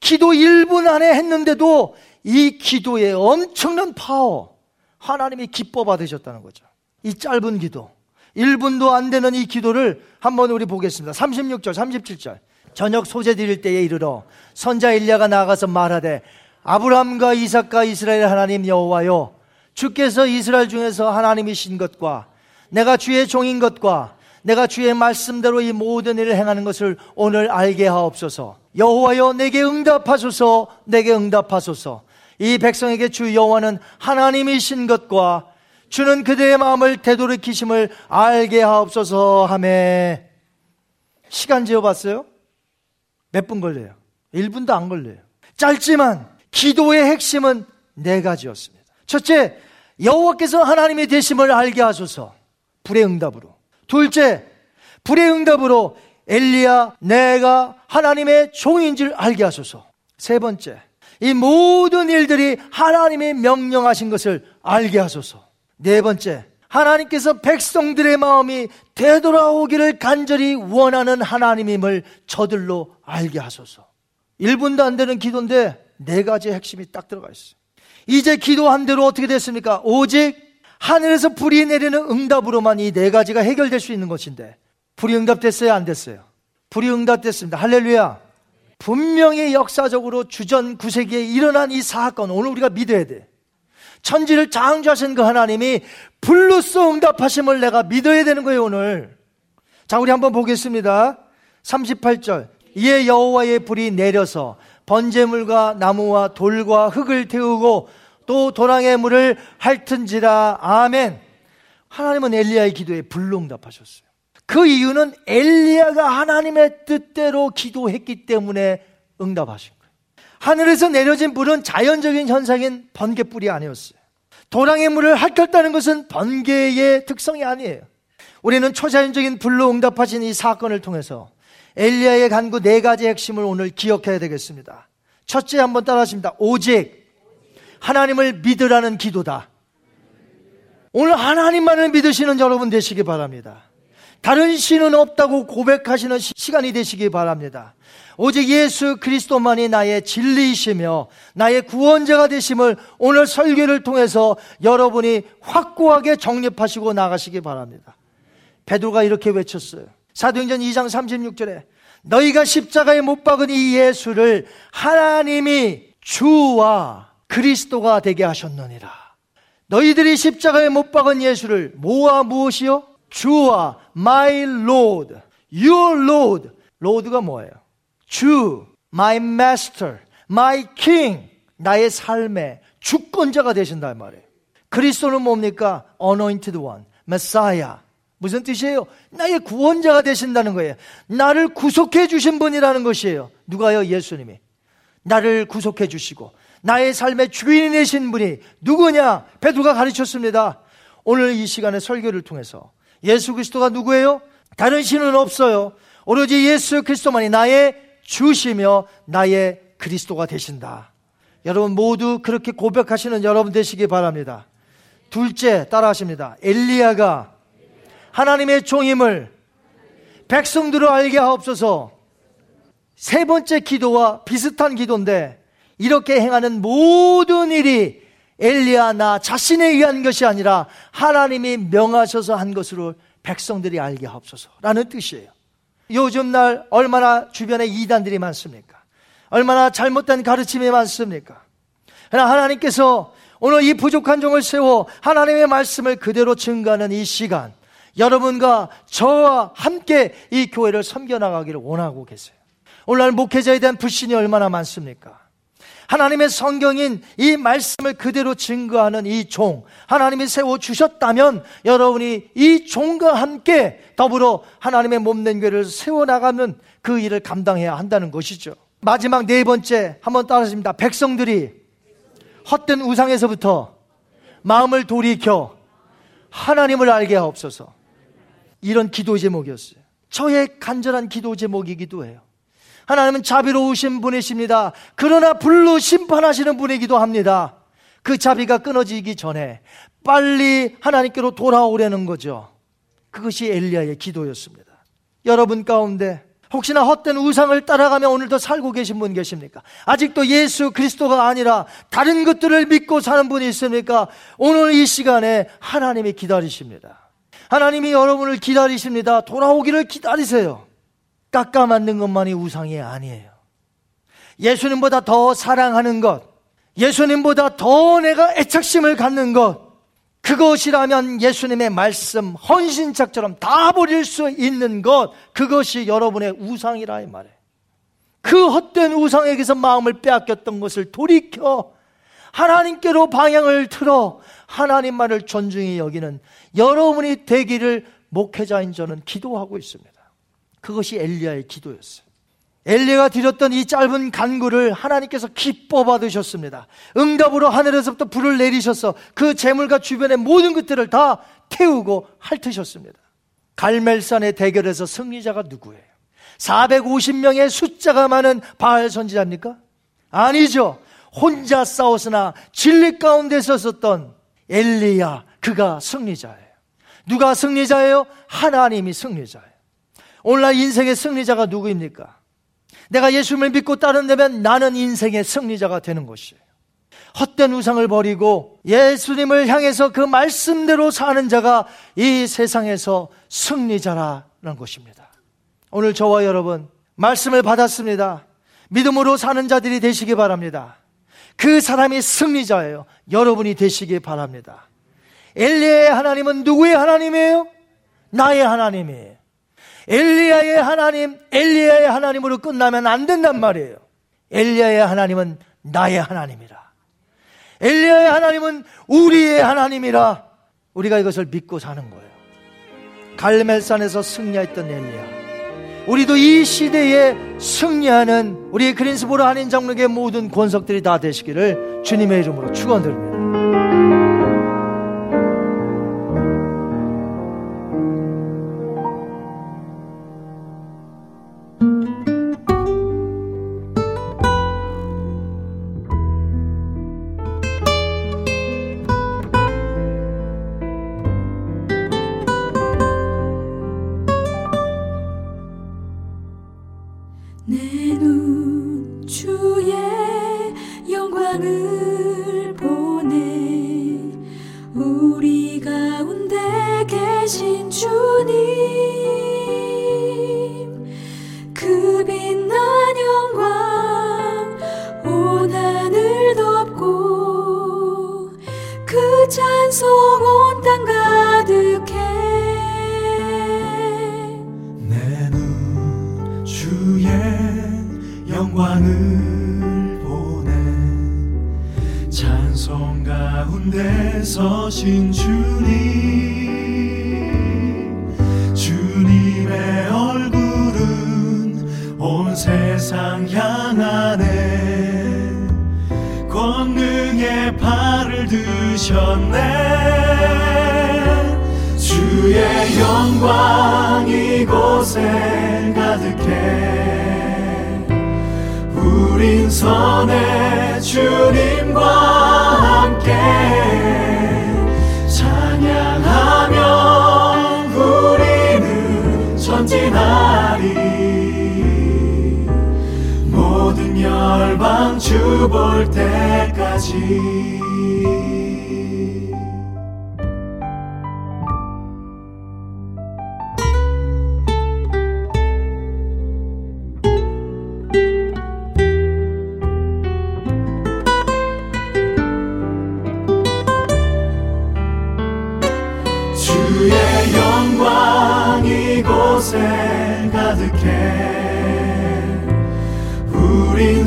기도 1분 안에 했는데도 이 기도에 엄청난 파워, 하나님이 기뻐 받으셨다는 거죠. 이 짧은 기도. 1분도 안 되는 이 기도를 한번 우리 보겠습니다. 36절, 37절. 저녁 소재 드릴 때에 이르러 선자 일리야가 나가서 말하되 아브라함과 이삭과 이스라엘 하나님 여호와여 주께서 이스라엘 중에서 하나님이신 것과 내가 주의 종인 것과 내가 주의 말씀대로 이 모든 일을 행하는 것을 오늘 알게 하옵소서. 여호와여 내게 응답하소서. 내게 응답하소서. 이 백성에게 주 여호와는 하나님이신 것과 주는 그대의 마음을 되돌이키심을 알게 하옵소서 하매 시간 재어봤어요? 몇 분 걸려요? 1분도 안 걸려요. 짧지만 기도의 핵심은 네 가지였습니다. 첫째, 여호와께서 하나님이 되심을 알게 하소서. 불의 응답으로. 둘째, 불의 응답으로 엘리야 내가 하나님의 종인 줄 알게 하소서. 세 번째, 이 모든 일들이 하나님의 명령하신 것을 알게 하소서. 네 번째, 하나님께서 백성들의 마음이 되돌아오기를 간절히 원하는 하나님임을 저들로 알게 하소서. 1분도 안 되는 기도인데 네 가지 핵심이 딱 들어가 있어요. 이제 기도한 대로 어떻게 됐습니까? 오직 하늘에서 불이 내리는 응답으로만 이 네 가지가 해결될 수 있는 것인데 불이 응답됐어요? 안 됐어요? 불이 응답됐습니다. 할렐루야. 분명히 역사적으로 주전 9세기에 일어난 이 사건 오늘 우리가 믿어야 돼. 천지를 창조하신 그 하나님이 불로써 응답하심을 내가 믿어야 되는 거예요, 오늘. 자, 우리 한번 보겠습니다. 38절. 이에 여호와의 불이 내려서 번제물과 나무와 돌과 흙을 태우고 또 도랑의 물을 핥은지라 아멘. 하나님은 엘리야의 기도에 불로 응답하셨어요. 그 이유는 엘리야가 하나님의 뜻대로 기도했기 때문에 응답하신 거예요. 하늘에서 내려진 불은 자연적인 현상인 번개불이 아니었어요. 도랑의 물을 핥았다는 것은 번개의 특성이 아니에요. 우리는 초자연적인 불로 응답하신 이 사건을 통해서 엘리야의 간구 네 가지 핵심을 오늘 기억해야 되겠습니다. 첫째 한번 따라하십니다. 오직 하나님을 믿으라는 기도다. 오늘 하나님만을 믿으시는 여러분 되시기 바랍니다. 다른 신은 없다고 고백하시는 시간이 되시기 바랍니다. 오직 예수 그리스도만이 나의 진리이시며 나의 구원자가 되심을 오늘 설교를 통해서 여러분이 확고하게 정립하시고 나가시기 바랍니다. 베드로가 이렇게 외쳤어요. 사도행전 2장 36절에 너희가 십자가에 못 박은 이 예수를 하나님이 주와 그리스도가 되게 하셨느니라. 너희들이 십자가에 못 박은 예수를 뭐와 무엇이요? 주와 my Lord, your Lord. Lord가 뭐예요? 주, my master, my king. 나의 삶의 주권자가 되신다 말이에요. 그리스도는 뭡니까? anointed one, messiah. 무슨 뜻이에요? 나의 구원자가 되신다는 거예요. 나를 구속해 주신 분이라는 것이에요. 누가요? 예수님이. 나를 구속해 주시고 나의 삶의 주인이 되신 분이 누구냐? 베드로가 가르쳤습니다. 오늘 이 시간의 설교를 통해서 예수 그리스도가 누구예요? 다른 신은 없어요. 오로지 예수 그리스도만이 나의 주시며 나의 그리스도가 되신다. 여러분 모두 그렇게 고백하시는 여러분 되시기 바랍니다. 둘째 따라하십니다. 엘리야가 하나님의 종임을 백성들을 알게 하옵소서. 세 번째 기도와 비슷한 기도인데 이렇게 행하는 모든 일이 엘리야 나 자신에 의한 것이 아니라 하나님이 명하셔서 한 것으로 백성들이 알게 하옵소서라는 뜻이에요. 요즘 날 얼마나 주변에 이단들이 많습니까? 얼마나 잘못된 가르침이 많습니까? 그러나 하나님께서 오늘 이 부족한 종을 세워 하나님의 말씀을 그대로 증거하는 이 시간, 여러분과 저와 함께 이 교회를 섬겨나가기를 원하고 계세요. 오늘날 목회자에 대한 불신이 얼마나 많습니까? 하나님의 성경인 이 말씀을 그대로 증거하는 이 종, 하나님이 세워 주셨다면 여러분이 이 종과 함께 더불어 하나님의 몸된 교회를 세워 나가면 그 일을 감당해야 한다는 것이죠. 마지막 네 번째, 한번 따라하십니다. 백성들이 헛된 우상에서부터 마음을 돌이켜 하나님을 알게 하옵소서. 이런 기도 제목이었어요. 저의 간절한 기도 제목이기도 해요. 하나님은 자비로우신 분이십니다. 그러나 불로 심판하시는 분이기도 합니다. 그 자비가 끊어지기 전에 빨리 하나님께로 돌아오려는 거죠. 그것이 엘리야의 기도였습니다. 여러분 가운데 혹시나 헛된 우상을 따라가며 오늘도 살고 계신 분 계십니까? 아직도 예수 그리스도가 아니라 다른 것들을 믿고 사는 분이 있습니까? 오늘 이 시간에 하나님이 기다리십니다. 하나님이 여러분을 기다리십니다. 돌아오기를 기다리세요. 깎아 만든 것만이 우상이 아니에요. 예수님보다 더 사랑하는 것, 예수님보다 더 내가 애착심을 갖는 것, 그것이라면 예수님의 말씀, 헌신짝처럼 다 버릴 수 있는 것, 그것이 여러분의 우상이라 이 말이에요. 그 헛된 우상에게서 마음을 빼앗겼던 것을 돌이켜 하나님께로 방향을 틀어 하나님만을 존중히 여기는 여러분이 되기를 목회자인 저는 기도하고 있습니다. 그것이 엘리야의 기도였어요. 엘리야가 드렸던 이 짧은 간구를 하나님께서 기뻐 받으셨습니다. 응답으로 하늘에서부터 불을 내리셔서 그 재물과 주변의 모든 것들을 다 태우고 핥으셨습니다. 갈멜산의 대결에서 승리자가 누구예요? 450명의 숫자가 많은 바알 선지자입니까? 아니죠. 혼자 싸웠으나 진리 가운데 서었던 엘리야 그가 승리자예요. 누가 승리자예요? 하나님이 승리자예요. 오늘날 인생의 승리자가 누구입니까? 내가 예수님을 믿고 따른다면 나는 인생의 승리자가 되는 것이에요. 헛된 우상을 버리고 예수님을 향해서 그 말씀대로 사는 자가 이 세상에서 승리자라는 것입니다. 오늘 저와 여러분 말씀을 받았습니다. 믿음으로 사는 자들이 되시기 바랍니다. 그 사람이 승리자예요. 여러분이 되시기 바랍니다. 엘리의 하나님은 누구의 하나님이에요? 나의 하나님이에요. 엘리야의 하나님, 엘리야의 하나님으로 끝나면 안 된단 말이에요. 엘리야의 하나님은 나의 하나님이라. 엘리야의 하나님은 우리의 하나님이라. 우리가 이것을 믿고 사는 거예요. 갈멜산에서 승리했던 엘리야. 우리도 이 시대에 승리하는 우리 그린스보로 한인 장로의 모든 권석들이 다 되시기를 주님의 이름으로 축원드립니다.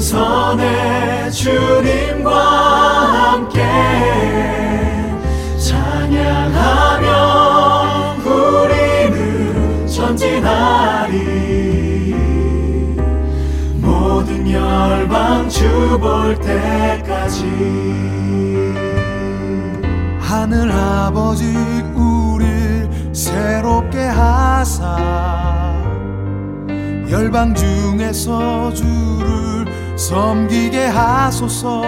선의 주님과 함께 찬양하며 우리는 전진하리. 모든 열방 주 볼 때까지 하늘 아버지 우리 새롭게 하사 열방 중에서 주를 섬기게 하소서.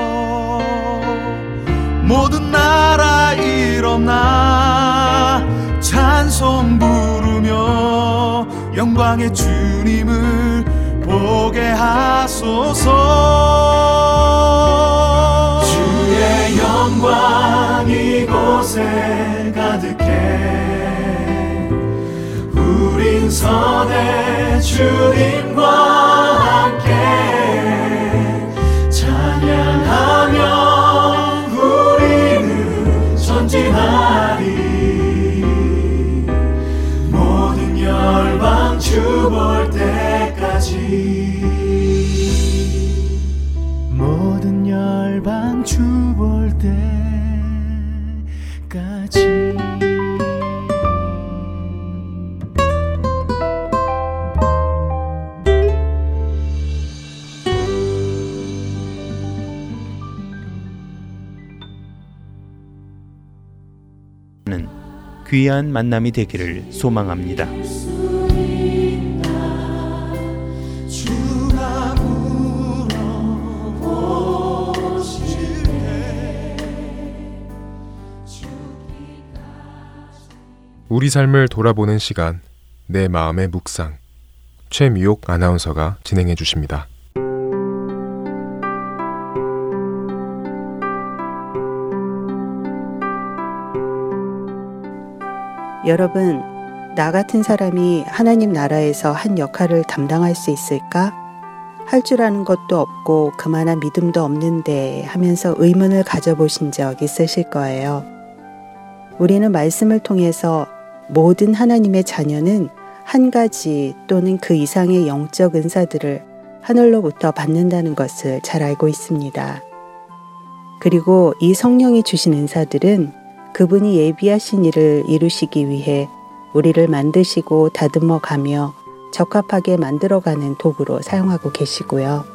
모든 나라 일어나 찬송 부르며 영광의 주님을 보게 하소서. 주의 영광 이곳에 가득해. 우린 선의 주님과 함께 우리는 전진하리. 모든 열방 주볼 때까지. 모든 열방 주볼 때 귀한 만남이 되기를 소망합니다. 우리 삶을 돌아보는 시간, 내 마음의 묵상. 최미옥 아나운서가 진행해 주십니다. 여러분, 나 같은 사람이 하나님 나라에서 한 역할을 담당할 수 있을까? 할 줄 아는 것도 없고 그만한 믿음도 없는데 하면서 의문을 가져보신 적 있으실 거예요. 우리는 말씀을 통해서 모든 하나님의 자녀는 한 가지 또는 그 이상의 영적 은사들을 하늘로부터 받는다는 것을 잘 알고 있습니다. 그리고 이 성령이 주신 은사들은 그분이 예비하신 일을 이루시기 위해 우리를 만드시고 다듬어 가며 적합하게 만들어가는 도구로 사용하고 계시고요.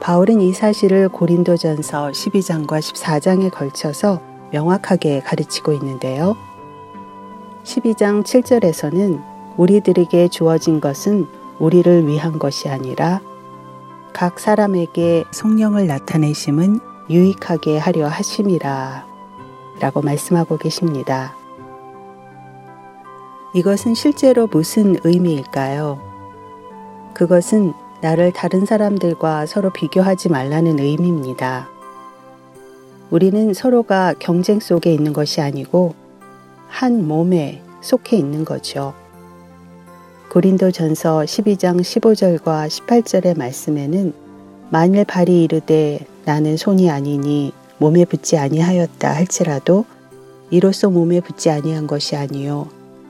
바울은 이 사실을 고린도전서 12장과 14장에 걸쳐서 명확하게 가르치고 있는데요. 12장 7절에서는 우리들에게 주어진 것은 우리를 위한 것이 아니라 각 사람에게 성령을 나타내심은 유익하게 하려 하심이라 라고 말씀하고 계십니다. 이것은 실제로 무슨 의미일까요? 그것은 나를 다른 사람들과 서로 비교하지 말라는 의미입니다. 우리는 서로가 경쟁 속에 있는 것이 아니고 한 몸에 속해 있는 거죠. 고린도 전서 12장 15절과 18절의 말씀에는 만일 발이 이르되 나는 손이 아니니 몸에 붙지 아니하였다 할지라도 이로써 몸에 붙지 아니한 것이 아니요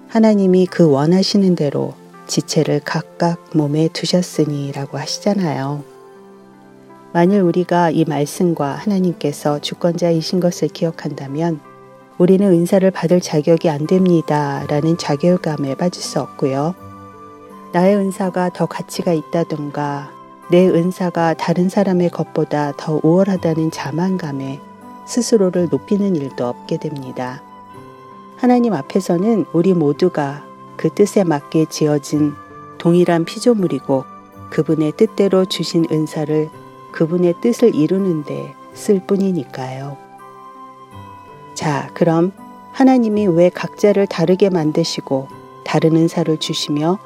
하나님이 그 원하시는 대로 지체를 각각 몸에 두셨으니라고 하시잖아요. 만일 우리가 이 말씀과 하나님께서 주권자이신 것을 기억한다면 우리는 은사를 받을 자격이 안 됩니다. 라는 자결감에 빠질 수 없고요. 나의 은사가 더 가치가 있다던가 내 은사가 다른 사람의 것보다 더 우월하다는 자만감에 스스로를 높이는 일도 없게 됩니다. 하나님 앞에서는 우리 모두가 그 뜻에 맞게 지어진 동일한 피조물이고 그분의 뜻대로 주신 은사를 그분의 뜻을 이루는데 쓸 뿐이니까요. 자, 그럼 하나님이 왜 각자를 다르게 만드시고 다른 은사를 주시며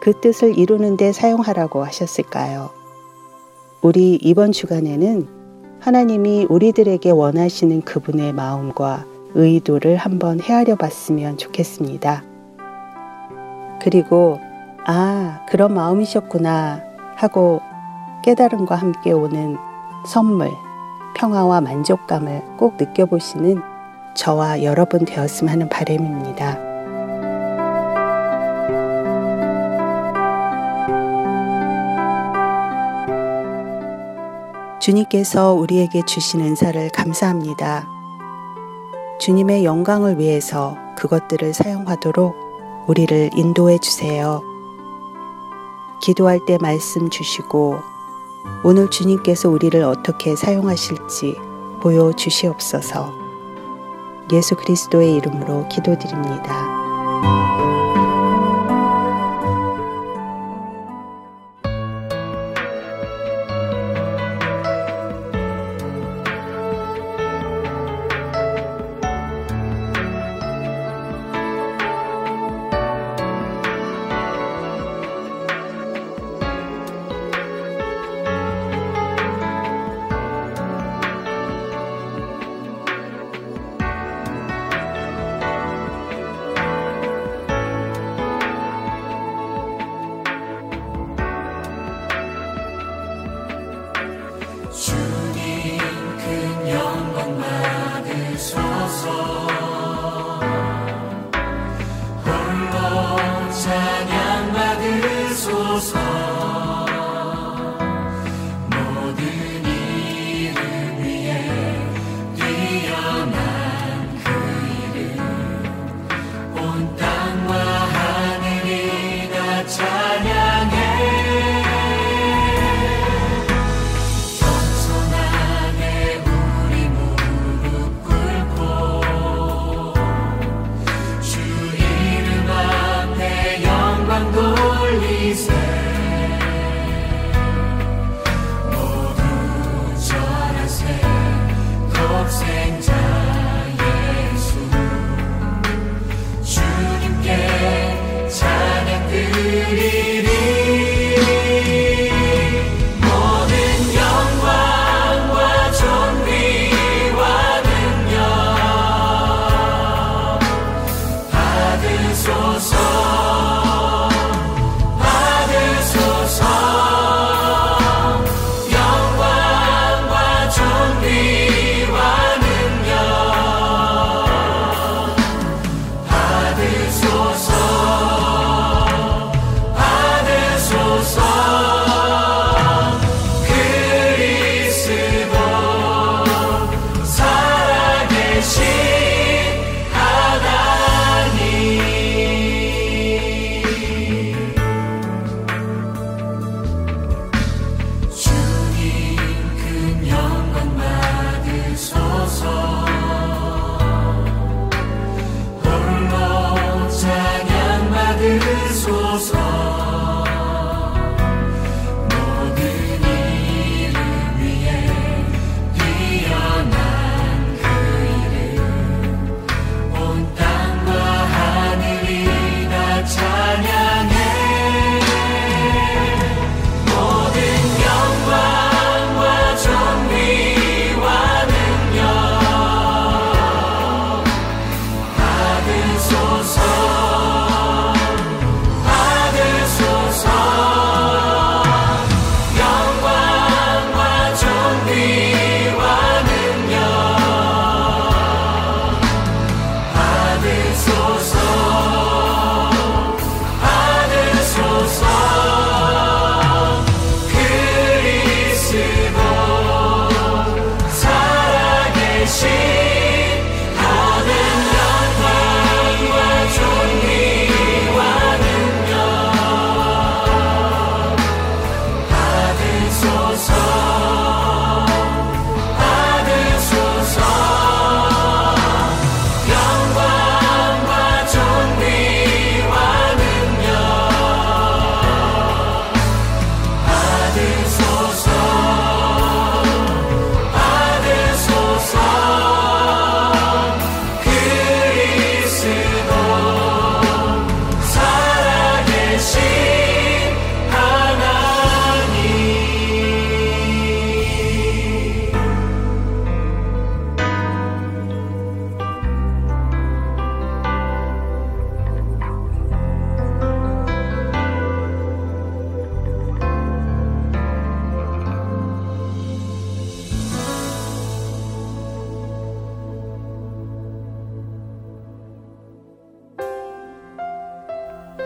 그 뜻을 이루는데 사용하라고 하셨을까요? 우리 이번 주간에는 하나님이 우리들에게 원하시는 그분의 마음과 의도를 한번 헤아려 봤으면 좋겠습니다. 그리고, 아, 그런 마음이셨구나 하고 깨달음과 함께 오는 선물, 평화와 만족감을 꼭 느껴보시는 저와 여러분 되었으면 하는 바람입니다. 주님께서 우리에게 주신 은사를 감사합니다. 주님의 영광을 위해서 그것들을 사용하도록 우리를 인도해 주세요. 기도할 때 말씀 주시고 오늘 주님께서 우리를 어떻게 사용하실지 보여 주시옵소서. 예수 그리스도의 이름으로 기도드립니다.